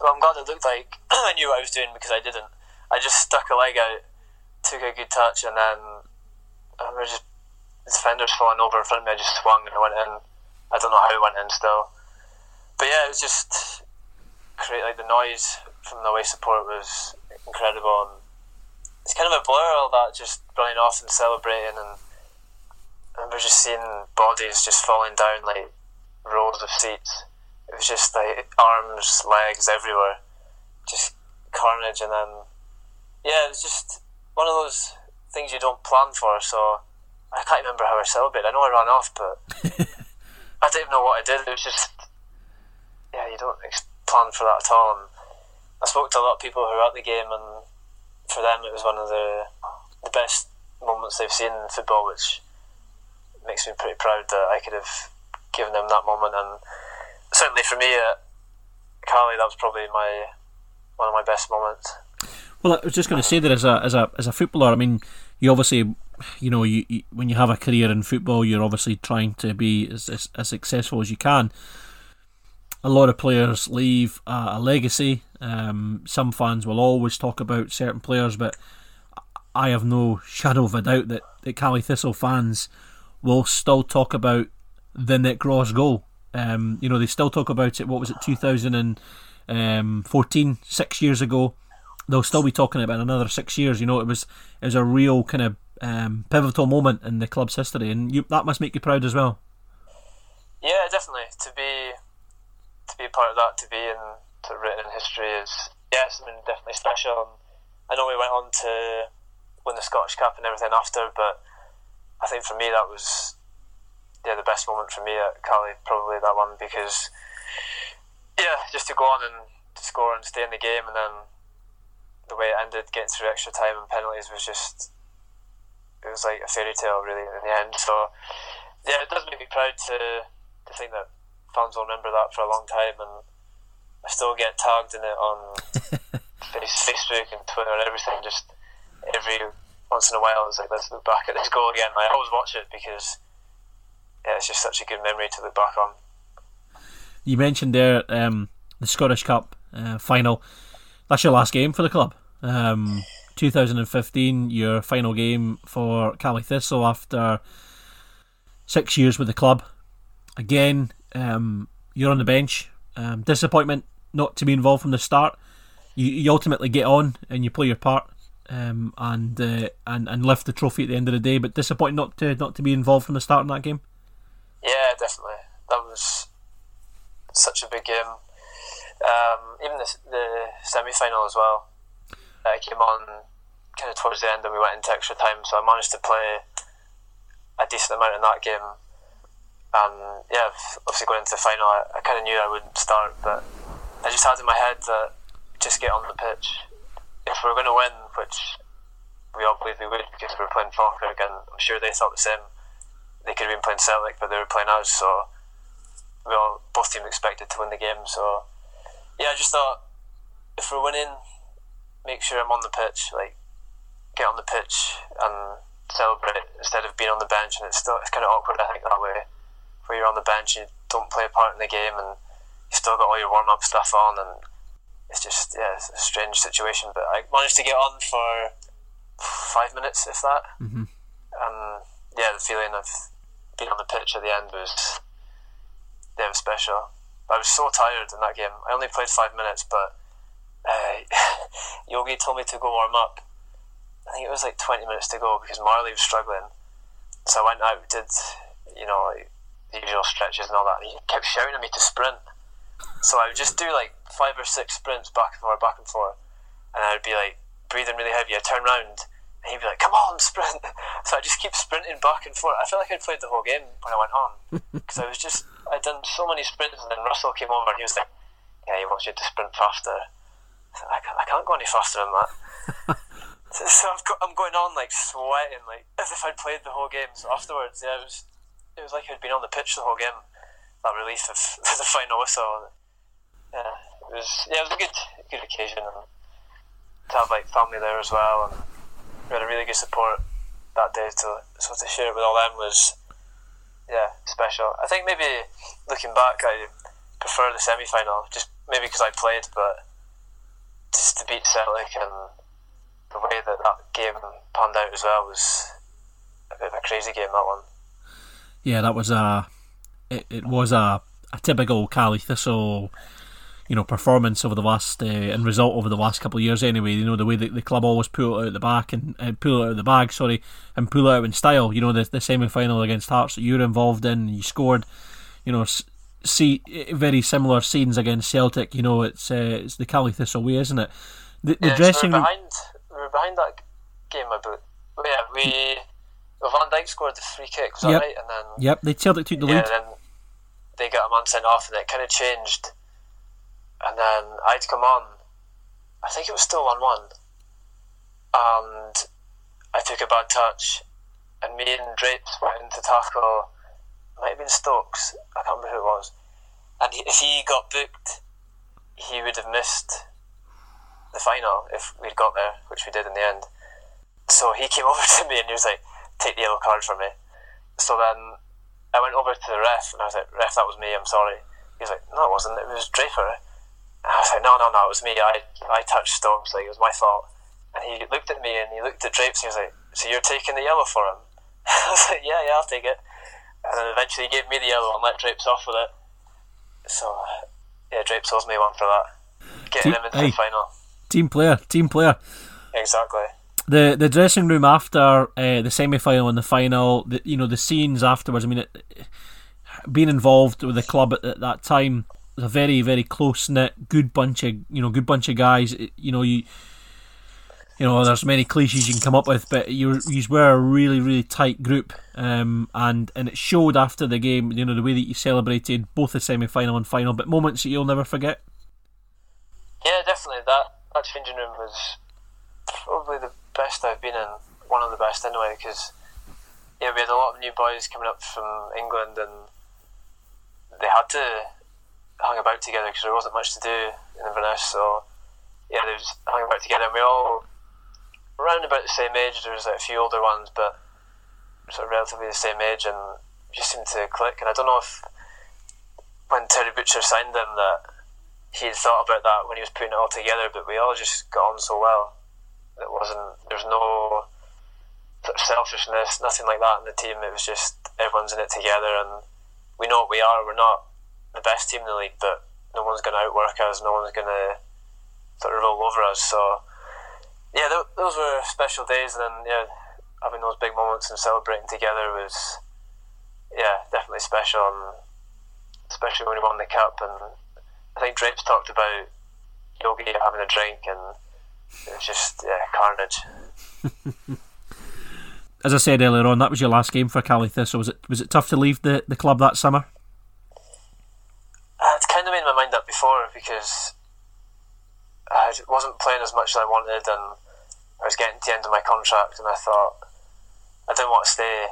Well, I'm glad it looked like I knew what I was doing because I didn't. I just stuck a leg out, took a good touch, and then um, there was just the defenders falling over in front of me. I just swung and I went in. I don't know how it went in still, but yeah, it was just create like the noise from the away support was incredible, and it's kind of a blur all that just running off and celebrating, and and we're just seeing bodies just falling down like rows of seats it was just like arms, legs everywhere, just carnage. And then, yeah, it was just one of those things you don't plan for. So I can't remember how I celebrated. I know I ran off, but I didn't even know what I did. It was just, yeah, you don't plan for that at all. And I spoke to a lot of people who were at the game, and for them it was one of the the best moments they've seen in football, which makes me pretty proud that I could have given them that moment. And certainly for me uh, at Caley, that was probably my one of my best moments. Well, I was just going to say that as a as a as a footballer, I mean, you obviously, you know, you, you when you have a career in football, you're obviously trying to be as as, as successful as you can. A lot of players leave a, a legacy. Um, some fans will always talk about certain players, but I have no shadow of a doubt that, that Caley Thistle fans will still talk about the Nick Ross goal. Um, you know, they still talk about it. What was it, 2014, six years ago? They'll still be talking about another six years. You know, it was it was a real kind of um, pivotal moment in the club's history, and you, that must make you proud as well. Yeah, definitely. To be be a part of that, to be in to written in history is yes, I mean definitely special. And I know we went on to win the Scottish Cup and everything after, but I think for me that was yeah the best moment for me at Caley, probably that one because yeah, just to go on and score and stay in the game, and then the way it ended, getting through extra time and penalties was just it was like a fairy tale really in the end. So yeah, it does make me proud to to think that fans will remember that for a long time, and I still get tagged in it on Facebook and Twitter and everything. Just every once in a while, it's like let's look back at this goal again. I always watch it because yeah, it's just such a good memory to look back on. You mentioned there um, the Scottish Cup uh, final. That's your last game for the club. Um, 2015, your final game for Caley Thistle after six years with the club. Again, um, you're on the bench. Um, disappointment not to be involved from the start. You, you ultimately get on and you play your part um, and uh, and and lift the trophy at the end of the day. But disappointed not to not to be involved from the start in that game. Yeah, definitely. That was such a big game. Um, even the, the semi final as well. I came on kind of towards the end and we went into extra time, so I managed to play a decent amount in that game. And yeah, obviously going into the final, I, I kind of knew I wouldn't start, but I just had in my head that just get on the pitch. If we are going to win, which we all believe we would because we were playing Falkirk, and I'm sure they thought the same. They could have been playing Celtic, but they were playing us, so we all both teams expected to win the game. So yeah, I just thought if we're winning, make sure I'm on the pitch. Like get on the pitch and celebrate instead of being on the bench. And it's still it's kind of awkward, I think, that way, where you're on the bench you don't play a part in the game, and you've still got all your warm up stuff on, and it's just yeah, it's a strange situation. But I managed to get on for five minutes, if that, mm-hmm. and yeah, the feeling of being on the pitch at the end was yeah, was special. I was so tired in that game. I only played five minutes, but uh, Yogi told me to go warm up. I think it was like 20 minutes to go because Marley was struggling. So I went out, did, you know, like the usual stretches and all that. And he kept shouting at me to sprint. So I would just do like five or six sprints back and forth, back and forth, and I would be like breathing really heavy. I'd turn around, and he'd be like, "Come on, sprint!" So I just keep sprinting back and forth. I felt like I'd played the whole game when I went on because I was just I'd done so many sprints, and then Russell came over and he was like, "Yeah, he wants you to sprint faster." I, I, can't, I can't go any faster than that. so, so I've got, I'm going on like sweating, like as if I'd played the whole game. So afterwards, yeah, it was it was like I'd been on the pitch the whole game. That relief of the final whistle yeah, it was yeah, it was a good good occasion and to have like family there as well, and we had a really good support that day. To so to share it with all them was yeah special. I think maybe looking back, I prefer the semi final just maybe because I played, but just to beat Celtic and the way that that game panned out as well was a bit of a crazy game. That one. Yeah, that was a. It, it was a, a typical Caley Thistle you know performance over the last uh, and result over the last couple of years anyway. You know the way that the club always pull it out the back and uh, pull it out of the bag, sorry, and pull it out in style. You know the the semi final against Hearts that you were involved in, and you scored. You know, see very similar scenes against Celtic. You know, it's uh, it's the Caley Thistle way, isn't it? The, the yeah, dressing so we behind we were behind that game about. Yeah, we. Well, Van Dijk scored the free kick, was yep. that right? And then yep, they Celtic took the yeah, lead. then they got a man sent off, and it kind of changed and then I'd come on, I think it was still one one, and I took a bad touch, and me and Drapes went in to tackle. Might have been Stokes. I can't remember who it was. And he, if he got booked, he would have missed the final if we'd got there, which we did in the end. So he came over to me and he was like, "Take the yellow card from me." So then I went over to the ref and I was like, "Ref, that was me. I'm sorry." He was like, "No, it wasn't. It was Draper." And I was like, "No, no, no, it was me. I I touched Stokes. Like it was my fault." And he looked at me and he looked at Drapes and he was like, "So you're taking the yellow for him?" I was like, "Yeah, yeah, I'll take it." And then eventually he gave me the yellow and let Drapes off with it. So yeah, Drapes owes me one for that. Getting Team- him into hey. the final. Team player, team player. Exactly. The the dressing room after uh, the semi final and the final, the, you know, the scenes afterwards. I mean, it, being involved with the club at, at that time was a very very close knit, good bunch of you know, good bunch of guys. It- you know, you. You know, there's many cliches you can come up with, but you you were a really really tight group, um, and and it showed after the game. You know the way that you celebrated both the semi final and final, but moments that you'll never forget. Yeah, definitely. That that changing room was probably the best I've been in. One of the best anyway, because yeah, we had a lot of new boys coming up from England, and they had to hang about together because there wasn't much to do in Inverness. So yeah, they just hung about together, and we all around about the same age. There was like, a few older ones, but sort of relatively the same age, and just seemed to click. And I don't know if when Terry Butcher signed them that he had thought about that when he was putting it all together, but we all just got on so well. It wasn't. There's no sort of selfishness, nothing like that in the team. It was just everyone's in it together, and we know what we are. We're not the best team in the league, but no one's going to outwork us. No one's going to sort of roll over us. So yeah, th- those were special days. And yeah, having those big moments and celebrating together was yeah definitely special, and especially when we won the cup. And I think Drapes talked about Yogi having a drink, and it was just yeah carnage. As I said earlier on, that was your last game for Caley Thistle. Was it was it tough to leave the, the club that summer? Uh, it's kind of made my mind up before because I wasn't playing as much as I wanted, and I was getting to the end of my contract, and I thought I didn't want to stay,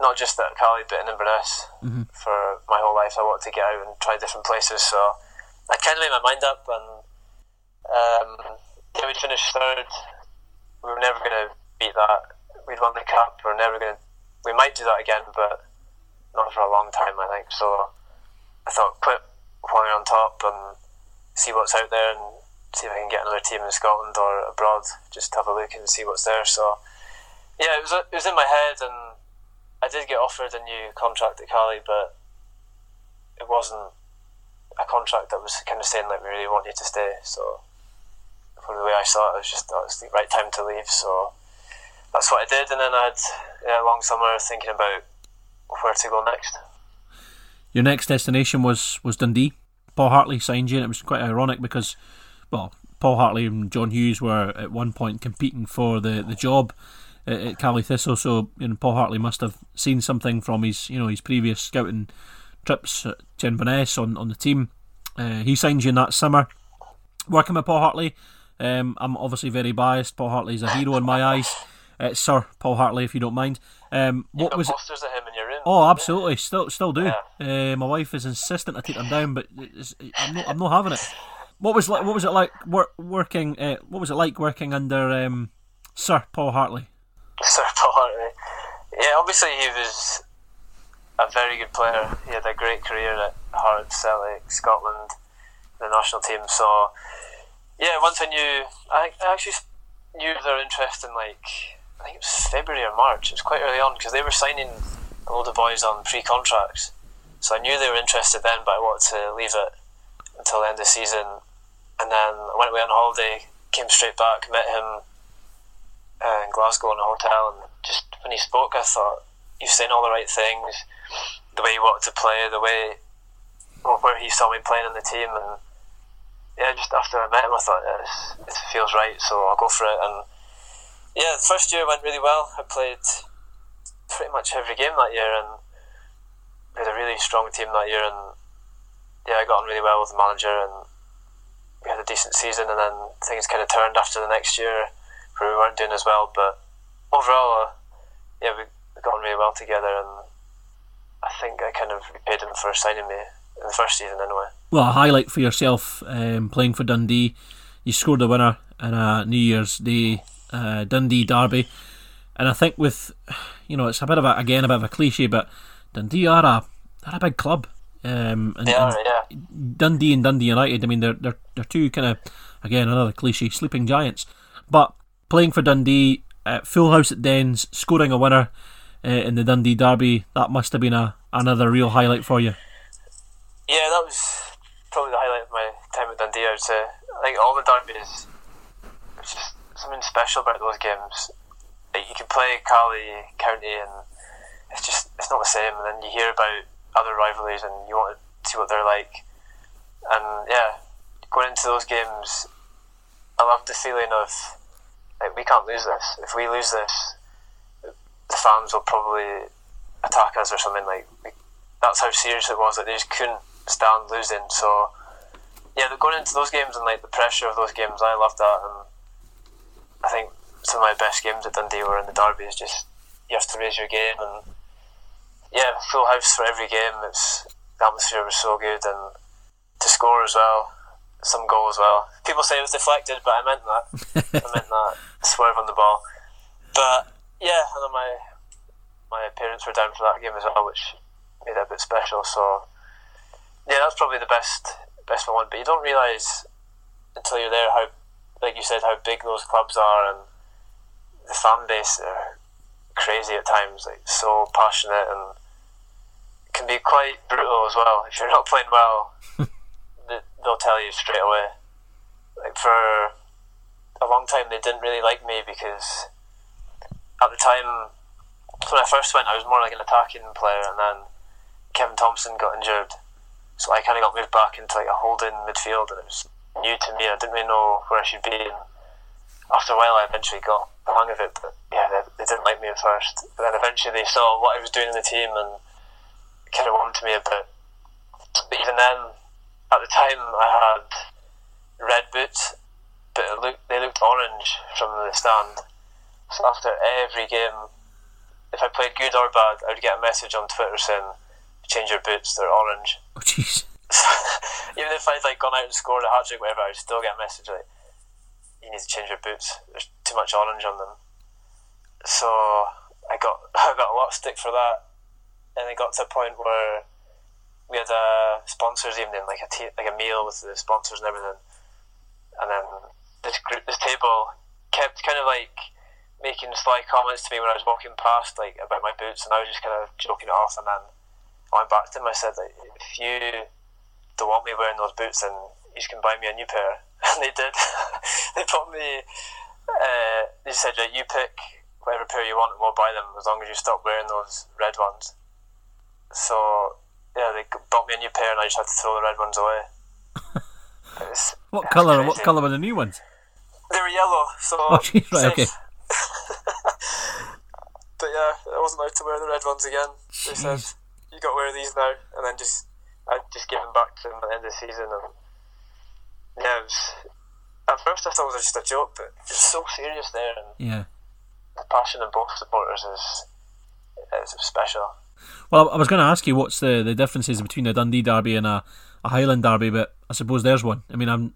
not just at Caley, but in Inverness Mhm. for my whole life. I wanted to get out and try different places, so I kind of made my mind up, and um, yeah, we'd finished third. We were never going to beat that. We'd won the cup. We are never going to. We might do that again, but not for a long time, I think. So I thought quit while you're on top and see what's out there and see if I can get another team in Scotland or abroad. Just have a look and see what's there. So yeah, it was it was in my head, and I did get offered a new contract at Caley, but it wasn't a contract that was kind of saying like we really want you to stay. So from the way I saw it, it was just that was the right time to leave. So that's what I did, and then I had yeah, a long summer thinking about where to go next. Your next destination was was Dundee. Paul Hartley signed you, and it was quite ironic because, well, Paul Hartley and John Hughes were at one point competing for the, the job at, at Caley Thistle. So, you know, Paul Hartley must have seen something from his you know his previous scouting trips to Inverness on on the team. Uh, he signed you in that summer. Working with Paul Hartley, um, I'm obviously very biased. Paul Hartley's a hero in my eyes. Uh, Sir Paul Hartley, if you don't mind. Um, what was it? of him in your room. Oh, absolutely. Still, still do. Yeah. Uh, my wife is insistent I take them down, but I'm not. I'm not having it. What was like? What was it like work, working? Uh, what was it like working under um, Sir Paul Hartley? Sir Paul Hartley. Yeah, obviously he was a very good player. He had a great career at Hearts, Celtic, Scotland, the national team. So yeah, once I knew, I, I actually knew their interest in like I think it was February or March. It was quite early on because they were signing a load of boys on pre-contracts. So I knew they were interested then, but I wanted to leave it until the end of the season. And then I went away on holiday, came straight back, met him uh, in Glasgow in a hotel, and just when he spoke, I thought was saying all the right things, the way he wanted to play, the way well, where he saw me playing in the team, and yeah, just after I met him, I thought yeah, this feels right, so I'll go for it. And yeah, the first year went really well. I played pretty much every game that year, and we had a really strong team that year, and yeah, I got on really well with the manager, and we had a decent season, and then things kind of turned after the next year where we weren't doing as well. But overall, uh, yeah, we got on really well together, and I think I kind of repaid him for signing me in the first season anyway. Well, a highlight for yourself um, playing for Dundee. You scored the winner in a New Year's Day uh, Dundee derby, and I think with you know it's a bit of a again a bit of a cliche, but Dundee are a they're a big club. Um, and, They are, yeah. Dundee and Dundee United. I mean, they're they're they're two kind of again another cliche sleeping giants. But playing for Dundee, uh, full house at Dens, scoring a winner uh, in the Dundee derby, that must have been a another real highlight for you. Yeah, that was probably the highlight of my time at Dundee. I would say. I think all the derbies, it's just something special about those games. Like you can play Caley County, and it's just it's not the same. And then you hear about other rivalries, and you want to see what they're like. And yeah, going into those games, I love the feeling of like we can't lose this. If we lose this, the fans will probably attack us or something. Like we, that's how serious it was. Like they just couldn't stand losing. So yeah, going into those games and like the pressure of those games, I loved that. And I think some of my best games at Dundee were in the derbies. Just you have to raise your game and yeah, full house for every game. It's the atmosphere was so good and to score as well, some goal as well. People say it was deflected, but I meant that. I meant that swerve on the ball. But yeah, and then my my parents were down for that game as well, which made it a bit special. So yeah, that's probably the best best one. But you don't realise until you're there how, like you said, how big those clubs are and the fan base are crazy at times, like so passionate and can be quite brutal as well. If you're not playing well, they- they'll tell you straight away. Like for a long time, they didn't really like me because at the time when I first went, I was more like an attacking player, and then Kevin Thomson got injured, so I kind of got moved back into like a holding midfield, and it was new to me. I didn't really know where I should be. And after a while, I eventually got the hang of it, but yeah, they, they didn't like me at first. But then eventually, they saw what I was doing in the team and kind of wanted me a bit. But even then, at the time, I had red boots, but it looked, they looked orange from the stand. So after every game, if I played good or bad, I would get a message on Twitter saying, "Change your boots; they're orange." Oh, jeez. Even if I'd like gone out and scored a hat trick, whatever, I'd still get a message like, "You need to change your boots. There's too much orange on them." So I got I got a lot of stick for that, and it got to a point where we had a sponsors evening, like a tea, like a meal with the sponsors and everything, and then this group, this table kept kind of like making sly comments to me when I was walking past, like about my boots, and I was just kind of joking it off. And then I went back to them. I said, if you don't want me wearing those boots, then you can buy me a new pair. And they did. they bought me. Uh, they said, right, you pick whatever pair you want, and we'll buy them as long as you stop wearing those red ones. So yeah, they bought me a new pair, and I just had to throw the red ones away. Was- What colour? What colour were the new ones? They were yellow, so. Oh, jeez, right, okay. but yeah, I wasn't allowed to wear the red ones again. They said, Jeez. You got to wear these now, and then just I just gave them back to them at the end of the season. And yeah, it was, at first I thought it was just a joke, but it's so serious there, and Yeah. the passion of both supporters is is special. Well, I was going to ask you what's the, the differences between a Dundee derby and a, a Highland derby, but I suppose there's one. I mean, I'm,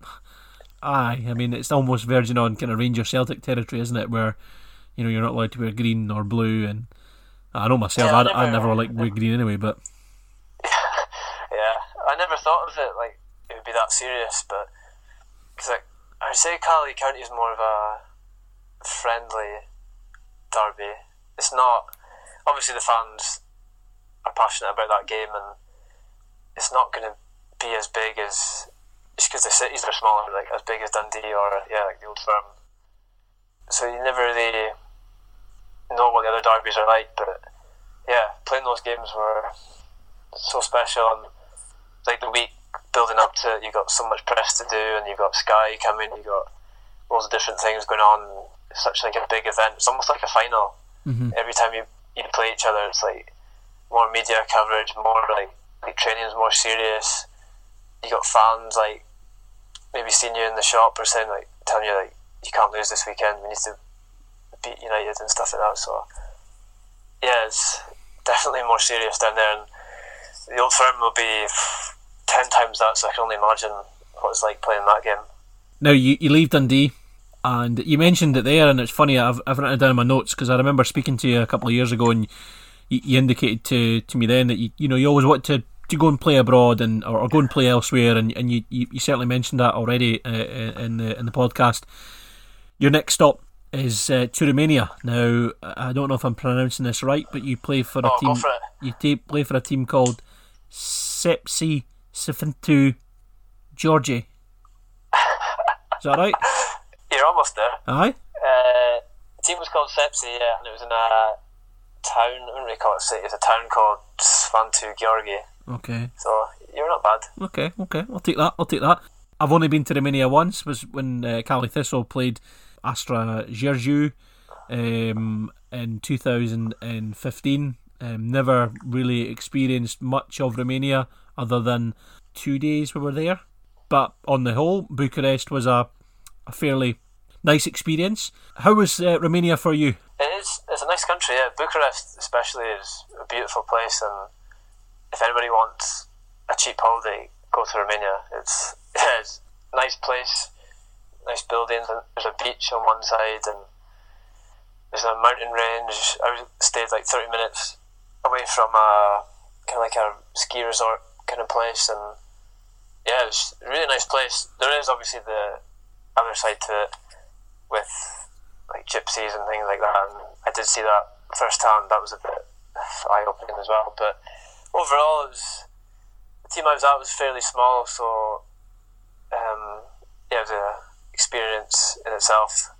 aye, I mean it's almost verging on kind of Rangers Celtic territory, isn't it? Where you know you're not allowed to wear green or blue, and I know myself, Yeah, I I, I never- never like wear green anyway. But yeah, I never thought of it like it would be that serious, but because like, I would say Caley County is more of a friendly derby. It's not obviously the fans are passionate about that game, and it's not going to be as big as just because the cities are smaller, like as big as Dundee or yeah, like the old firm. So you never really know what the other derbies are like, but yeah, playing those games were so special and like the week building up to it, you got so much press to do, and you got Sky coming, you got loads of different things going on. It's such like a big event. It's almost like a final. Mhm. Every time you, you play each other, it's like more media coverage, more like like training is more serious. You got fans like maybe seeing you in the shop or saying like telling you like you can't lose this weekend. We need to beat United and stuff like that. So yeah, it's definitely more serious down there, and the old firm will be ten times that. So I can only imagine what it's like playing that game. Now you, you leave Dundee, and you mentioned it there, and it's funny. I've, I've written it down in my notes because I remember speaking to you a couple of years ago, and you, you indicated to, to me then that you you know you always want to, to go and play abroad and or, or go and play elsewhere, and, and you, you, you certainly mentioned that already uh, uh in the in the podcast. Your next stop is uh, to Romania. Now I don't know if I'm pronouncing this right, but you play for a Oh, team. for. You ta- play for a team called Sepsi Sifintu Georgie. Is that right? You're almost there. Aye. Uh, the team was called Sepsi, yeah, and it was in a town. I wouldn't really call it a city. It's a town called Sfântu Gheorghe. Okay. So you're not bad. Okay. Okay. I'll take that. I'll take that. I've only been to Romania once. Was when uh, Caley Thistle played Astra Giurgiu um, in 2015. Um, never really experienced much of Romania other than two days we were there. But on the whole, Bucharest was a, a fairly nice experience. How was uh, Romania for you? It is. It's a nice country. Yeah, Bucharest especially is a beautiful place, and if anybody wants a cheap holiday, go to Romania. It's it's a nice place, nice buildings, and there's a beach on one side, and there's a mountain range. I stayed like thirty minutes away from a kind of like a ski resort kind of place, and yeah, it was a really nice place. There is obviously the other side to it with like gypsies and things like that. And I did see that firsthand. That was a bit eye opening as well. But overall, it was the team I was at was fairly small, so um, yeah, it was a experience in itself.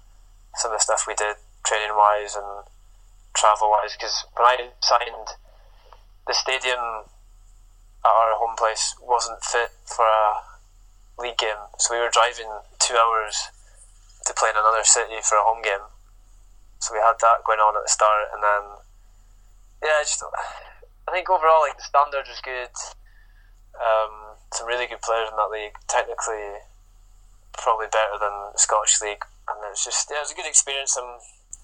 Some of the stuff we did training wise and travel wise, because when I signed, the stadium at our home place wasn't fit for a league game, so we were driving two hours to play in another city for a home game. So we had that going on at the start, and then yeah, just I think overall like the standard was good. Um, some really good players in that league. Technically, probably better than the Scottish league, and it was just yeah, it was a good experience. I'm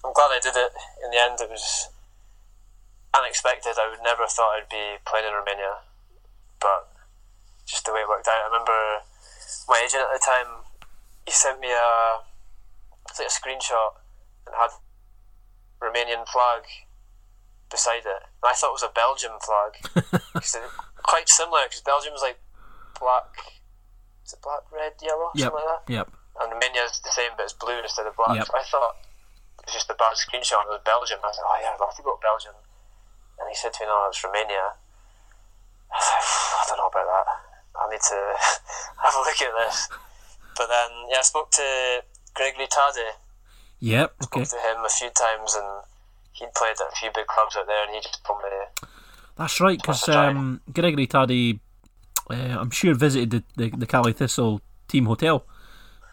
I'm glad I did it. In the end, it was unexpected. I would never have thought I'd be playing in Romania, but just the way it worked out. I remember my agent at the time. He sent me a it's like a screenshot and had Romanian flag beside it. And I thought it was a Belgium flag. 'Cause it- quite similar because Belgium was like black. Is it black, red, yellow, Yep. something like that? Yep. And Romania's the same, but it's blue instead of black. Yep. So I thought it was just a bad screenshot. It was Belgium. I was like, oh yeah, I'd love to go to Belgium. And he said to me, no, it was Romania. I was like, I don't know about that. I need to have a look at this. But then, yeah, I spoke to Gregory Tade. Yep. Okay. Spoke to him a few times, and he'd played at a few big clubs out there, and he just told me, That's right, because um, Gregory Tade, uh, I'm sure, visited the, the, the Caley Thistle team hotel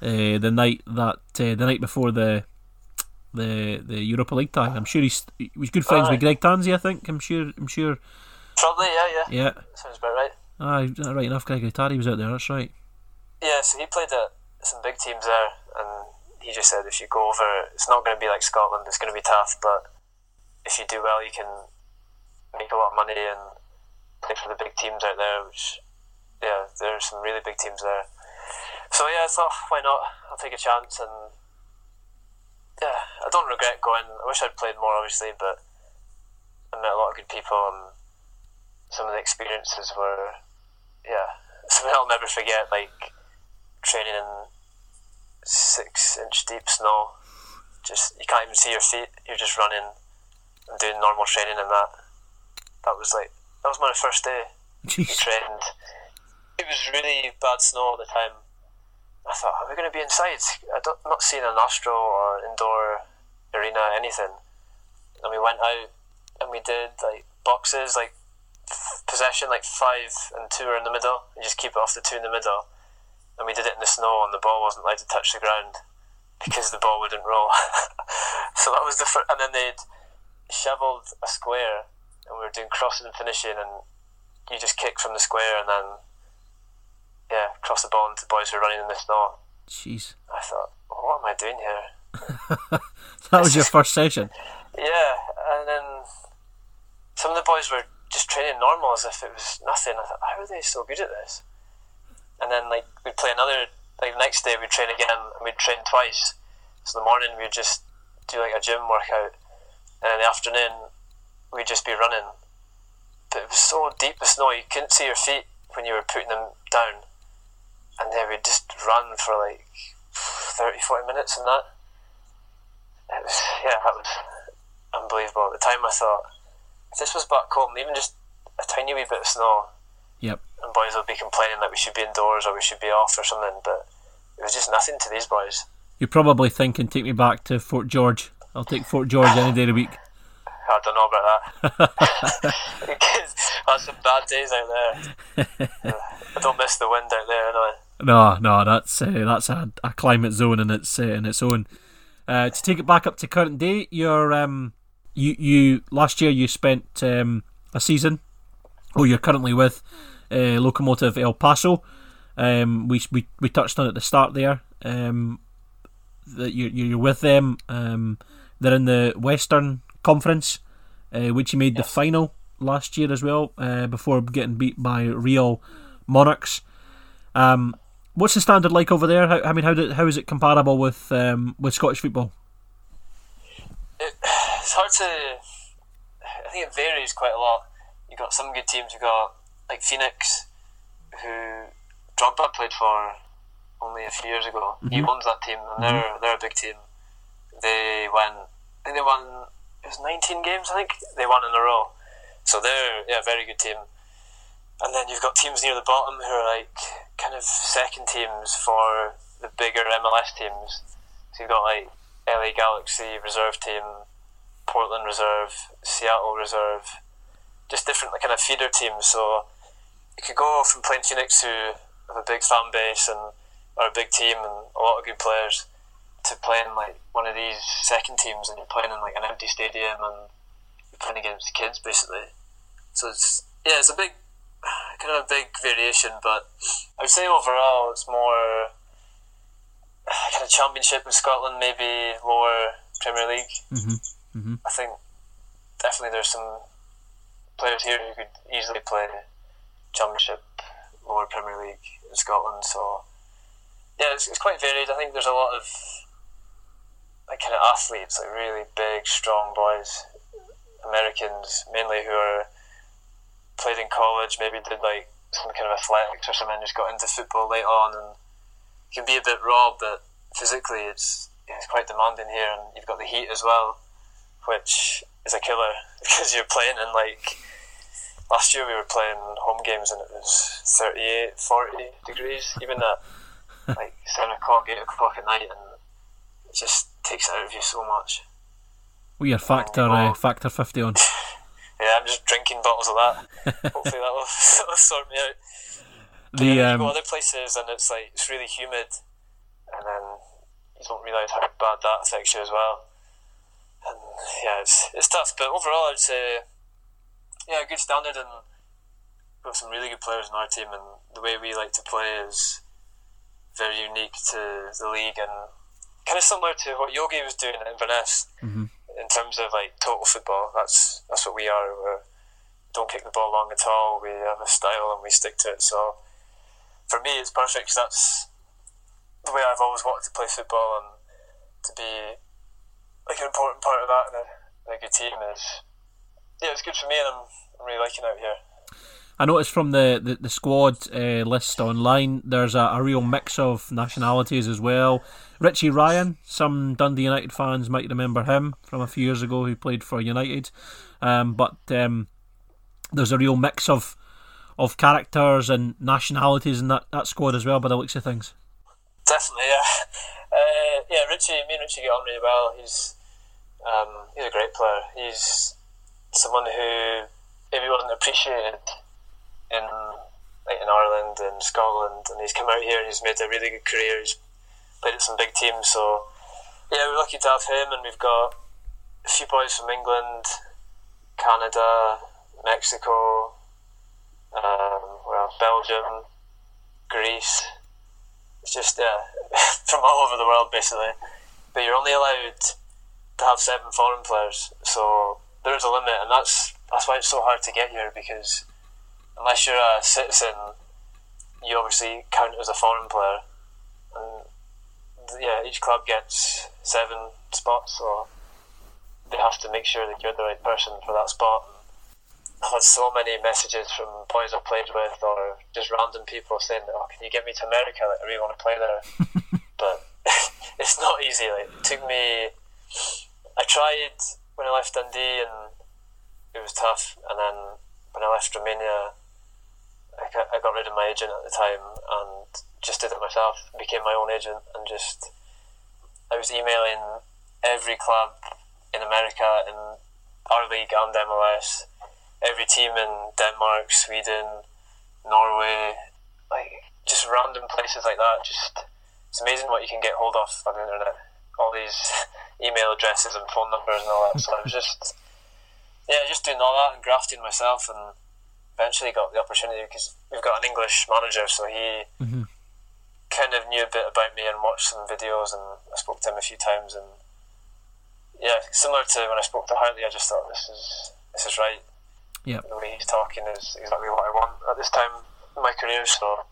uh, the night that uh, the night before the the the Europa League tie. I'm sure he's he was good friends Aye. with Greg Tansey. I think. I'm sure. I'm sure. probably, yeah, yeah, Yeah. sounds about right. Aye, right enough. Greg Tade was out there. That's right. Yeah, so he played at some big teams there, and he just said if you go over, it's not going to be like Scotland. It's going to be tough, but if you do well, you can make a lot of money and play for the big teams out there. Which, yeah, there's some really big teams there. So yeah, I thought why not? I'll take a chance, and yeah, I don't regret going. I wish I'd played more, obviously, but I met a lot of good people, and some of the experiences were, yeah, something I'll never forget. Like training in six inch deep snow. Just you can't even see your feet. You're just running and doing normal training and that. That was like that was my first day. We Jeez. trained. It was really bad snow at the time. I thought, are we going to be inside? I don't, not seeing an Astro or indoor arena anything. And we went out and we did like boxes, like f- possession, like five and two are in the middle. You just keep it off the two in the middle and we did it in the snow and the ball wasn't allowed to touch the ground because the ball wouldn't roll. so that was the first, and then they'd shoveled a square and we were doing crossing and finishing and you just kick from the square and then yeah, cross the ball into the boys who were running in the snow. Jeez. I thought, what am I doing here? that was your first session. Yeah, and then some of the boys were just training normal as if it was nothing. I thought, how are they so good at this? And then like we'd play another like the next day we'd train again and we'd train twice. So in the morning we'd just do like a gym workout and in the afternoon we'd just be running. But it was so deep the snow you couldn't see your feet when you were putting them down. And then we'd just run for like 30, 40 minutes and that. It was yeah, that was unbelievable. At the time I thought if this was back home, even just a tiny wee bit of snow, Yep. and boys would be complaining that we should be indoors or we should be off or something, but it was just nothing to these boys. You're probably thinking, take me back to Fort George. I'll take Fort George any day of the week. I don't know about that. because had some bad days out there. I don't miss the wind out there, anyway. No, no, that's uh, that's a, a climate zone in its uh, in its own. Uh, to take it back up to current day, your um, you you last year you spent um, a season. Oh, you're currently with uh, Locomotive El Paso. Um, we, we we touched on it at the start there. Um, that you you're with them. Um, they're in the Western Conference, uh, which you made the final last year as well. Uh, before getting beat by Real Monarchs. Um, what's the standard like over there? How, I mean, how do, how is it comparable with um, with Scottish football? It, it's hard to. I think it varies quite a lot. You've got some good teams. You've got like Phoenix, who Drogba played for only a few years ago. He owns that team, and they're they're a big team. They won. I think they won. It was 19 games. I think they won in a row. So they're yeah, a very good team. And then you've got teams near the bottom who are like kind of second teams for the bigger MLS teams. So you've got like LA Galaxy reserve team, Portland reserve, Seattle reserve, just different kind of feeder teams. So you could go from playing Phoenix, who have a big fan base and are a big team and a lot of good players, to playing like one of these second teams, and you're playing in like an empty stadium and you're playing against kids basically. So it's yeah, it's a big kind of a big variation, but I would say overall it's more kind of championship in Scotland, maybe lower Premier League. Mm-hmm. I think definitely there's some players here who could easily play championship, lower Premier League in Scotland. So yeah, it's, it's quite varied. I think there's a lot of like kind of athletes, like really big, strong boys, Americans mainly who are played in college, maybe did like some kind of athletics or something, just got into football late on, and can be a bit raw, but physically it's it's quite demanding here, and you've got the heat as well, which is a killer because you're playing in like last year we were playing home games and it was 38, 40 degrees, even at like seven o'clock, eight o'clock at night, and it just takes it out of you so much. We are factor uh, factor fifty on. Yeah, I'm just drinking bottles of that. Hopefully that will, that will sort me out. But The yeah, you go um, other places and it's like it's really humid, and then you don't realise how bad that affects you as well. And yeah, it's it's tough. But overall, I'd say yeah, good standard, and we've got some really good players in our team, and the way we like to play is very unique to the league and kind of similar to what Yogi was doing at Inverness Mhm. In terms of like total football. That's that's what we are. We don't kick the ball long at all. We have a style and we stick to it. So for me, it's perfect 'cause that's the way I've always wanted to play football and to be like an important part of that and a, a good team is yeah, it's good for me and I'm, I'm really liking out here. I noticed from the the, the squad uh, list online, there's a, a real mix of nationalities as well. Richie Ryan, some Dundee United fans might remember him from a few years ago, who played for United. Um, but um, there's a real mix of of characters and nationalities in that, that squad as well, by the looks of things. Definitely, yeah. Uh, yeah, Richie, me and Richie get on really well. He's um, he's a great player. He's someone who maybe wasn't appreciated in like in Ireland and Scotland, and he's come out here and he's made a really good career. He's played at some big teams, so yeah, we're lucky to have him, and we've got a few boys from England, Canada, Mexico, um, well, Belgium, Greece. It's just yeah, from all over the world basically. But you're only allowed to have seven foreign players, so there is a limit, and that's that's why it's so hard to get here because unless you're a citizen, you obviously count as a foreign player, yeah, each club gets seven spots, so they have to make sure that you're the right person for that spot. I've had so many messages from boys I've played with, or just random people saying, "Oh, can you get me to America? Like, I really want to play there." but it's not easy. Like, it took me. I tried when I left Dundee, and it was tough. And then when I left Romania, I got, I got rid of my agent at the time and just it myself. Became my own agent and just I was emailing every club in America in our league and MLS every team in Denmark, Sweden, Norway, like just random places like that. Just it's amazing what you can get hold of on the internet. All these email addresses and phone numbers and all that. So I was just yeah, just doing all that and grafting myself, and eventually got the opportunity because we've got an English manager, so he. Mm-hmm. Kind of knew a bit about me and watched some videos, and I spoke to him a few times. And yeah, similar to when I spoke to Hartley, I just thought this is this is right yeah. The way he's talking is exactly what I want at this time in my career. So,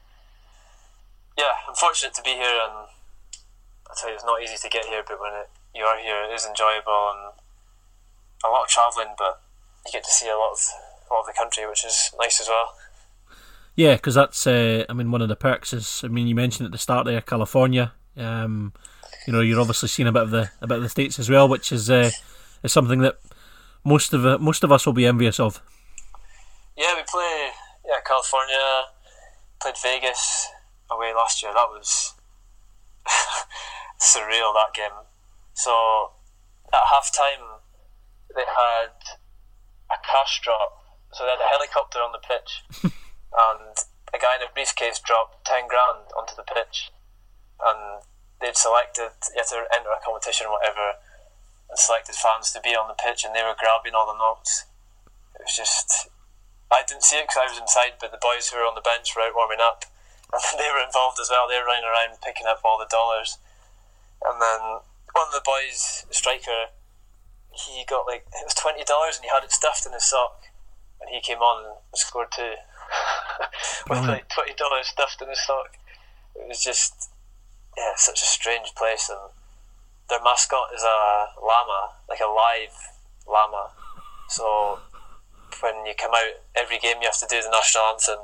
yeah, I'm fortunate to be here, and I tell you, it's not easy to get here, but when it, you are here, it is enjoyable and a lot of travelling, but you get to see a lot of a lot of the country, which is nice as well. Yeah, because that's uh, I mean one of the perks is I mean you mentioned at the start there California. Um, you know you're obviously seeing a bit of the a bit of the states as well, which is uh, is something that most of uh, most of us will be envious of. Yeah, we play yeah California, played Vegas away last year. That was surreal that game. So at halftime they had a cash drop. So they had a helicopter on the pitch and a guy in a briefcase dropped ten grand onto the pitch. And they'd selected you had to enter a competition or whatever and selected fans to be on the pitch and they were grabbing all the notes. It was just I didn't see it because I was inside, but the boys who were on the bench were out warming up, and they were involved as well. They were running around picking up all the dollars, and then one of the boys, striker, he got like it was twenty dollars, and he had it stuffed in his sock, and he came on and scored two with like twenty dollars stuffed in his sock. It was just yeah, such a strange place, and their mascot is a llama, like a live llama. So when you come out every game, you have to do the national anthem.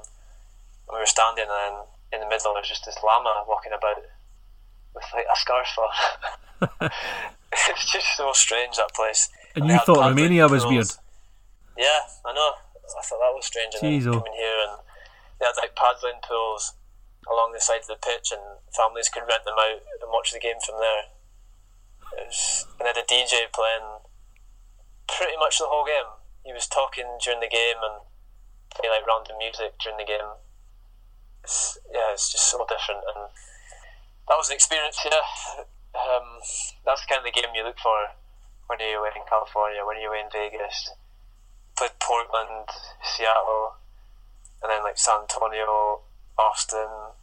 And we were standing, and in the middle, there's just this llama walking about with like a scarf on. it's just so strange that place. And, and you thought Romania was weird. Yeah, I know. I thought that was strange. And Jeez, then oh. coming here, and they had like paddling pools along the side of the pitch, and families could rent them out and watch the game from there. It was, and they had a DJ playing pretty much the whole game he was talking during the game and playing like random music during the game. It's, yeah, it's just so different, and that was an experience. Yeah, um, that's kind of the game you look for when you're away in California, when you're away in Vegas. Played Portland, Seattle, and then like San Antonio, Austin,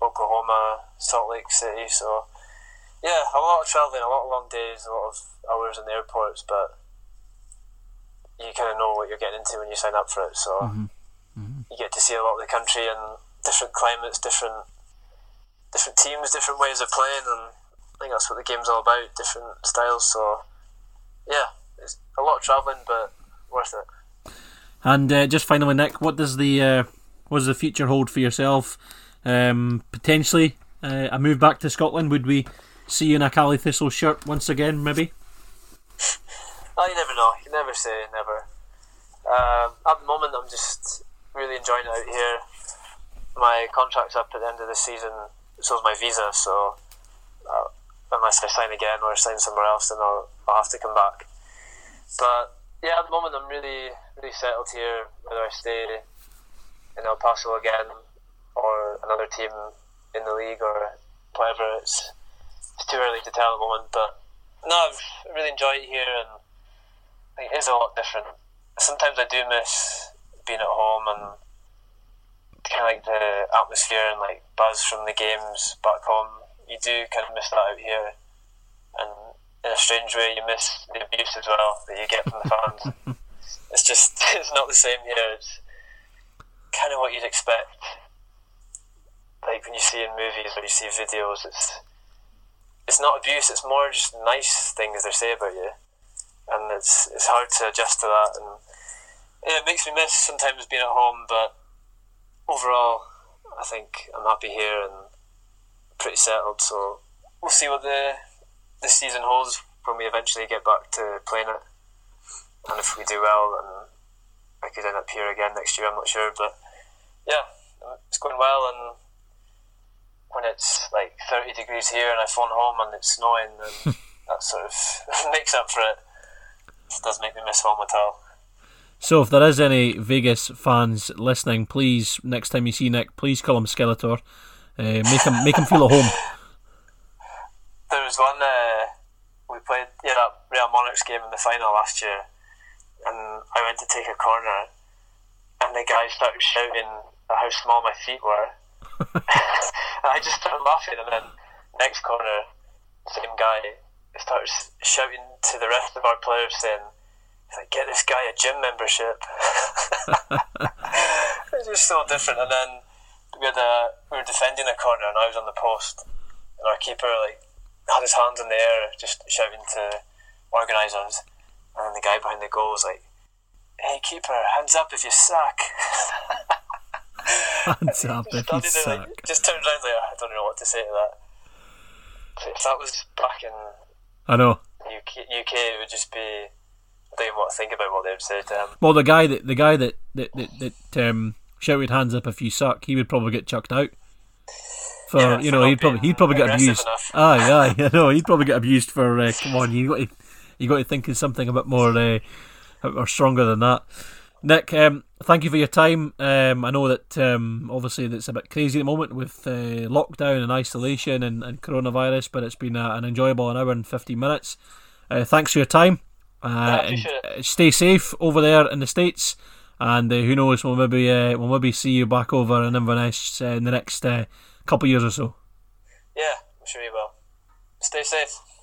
Oklahoma, Salt Lake City. So yeah, a lot of traveling, a lot of long days, a lot of hours in the airports, but you kind of know what you're getting into when you sign up for it. So mm-hmm. Mm-hmm. you get to see a lot of the country and different climates, different different teams, different ways of playing, and I think that's what the game's all about. Different styles. So yeah, it's a lot of travelling, but worth it. And uh, just finally, Nick, what does the uh, what does the future hold for yourself? Um, potentially uh, a move back to Scotland. Would we see you in a Caley Thistle shirt once again? Maybe. Oh, you never know. You never say never. Um, at the moment, I'm just really enjoying it out here. My contract's up at the end of the season, so is my visa. So uh, unless I sign again or sign somewhere else, then I'll, I'll have to come back. But yeah, at the moment, I'm really really settled here. Whether I stay in El Paso again or another team in the league or whatever, it's it's too early to tell at the moment. But no, I've really enjoyed it here and it is a lot different. Sometimes I do miss being at home and kind of like the atmosphere and like buzz from the games back home. You do kind of miss that out here, and in a strange way, you miss the abuse as well that you get from the fans. it's just it's not the same here. It's kind of what you'd expect. Like when you see in movies or you see videos, it's it's not abuse. It's more just nice things they say about you, and it's it's hard to adjust to that. And it makes me miss sometimes being at home, but overall, I think I'm happy here and pretty settled. So we'll see what the the season holds when we eventually get back to playing it, and if we do well, and I could end up here again next year. I'm not sure, but yeah, it's going well. And when it's like 30 degrees here and I phone home and it's snowing, then that sort of makes up for it. It does make me miss home at all. So, if there is any Vegas fans listening, please next time you see Nick, please call him Skeletor. Uh, make him make him feel at home. There was one uh, we played yeah that Real Monarchs game in the final last year, and I went to take a corner, and the guy started shouting how small my feet were, and I just started laughing. And then next corner, same guy starts shouting to the rest of our players saying like, get this guy a gym membership. it's just so different. And then we had a we were defending a corner, and I was on the post, and our keeper like had his hands in the air, just shouting to organisers, and then the guy behind the goal was like, "Hey keeper, hands up if you suck." hands up if you suck. Like, just turned around like I don't know what to say to that. If that was back in, I know. UK, UK it would just be I don't even want to think about what they'd say to him. Well, the guy that the guy that that that, that um, shouted "hands up if you suck," he would probably get chucked out. For Yeah, you know, he'd probably he'd probably get abused. enough. Aye, aye, I know he'd probably get abused for. Uh, come on, you got to you got to think of something a bit more uh, or stronger than that. Nick, um, thank you for your time. Um, I know that um, obviously that's a bit crazy at the moment with uh, lockdown and isolation and, and coronavirus, but it's been a, an enjoyable an hour and fifteen minutes. Uh, thanks for your time. Uh, uh, stay safe over there in the states, and uh, who knows, we'll maybe uh, we'll maybe see you back over in Inverness uh, in the next uh, couple years or so. Yeah, I'm sure you will. Stay safe.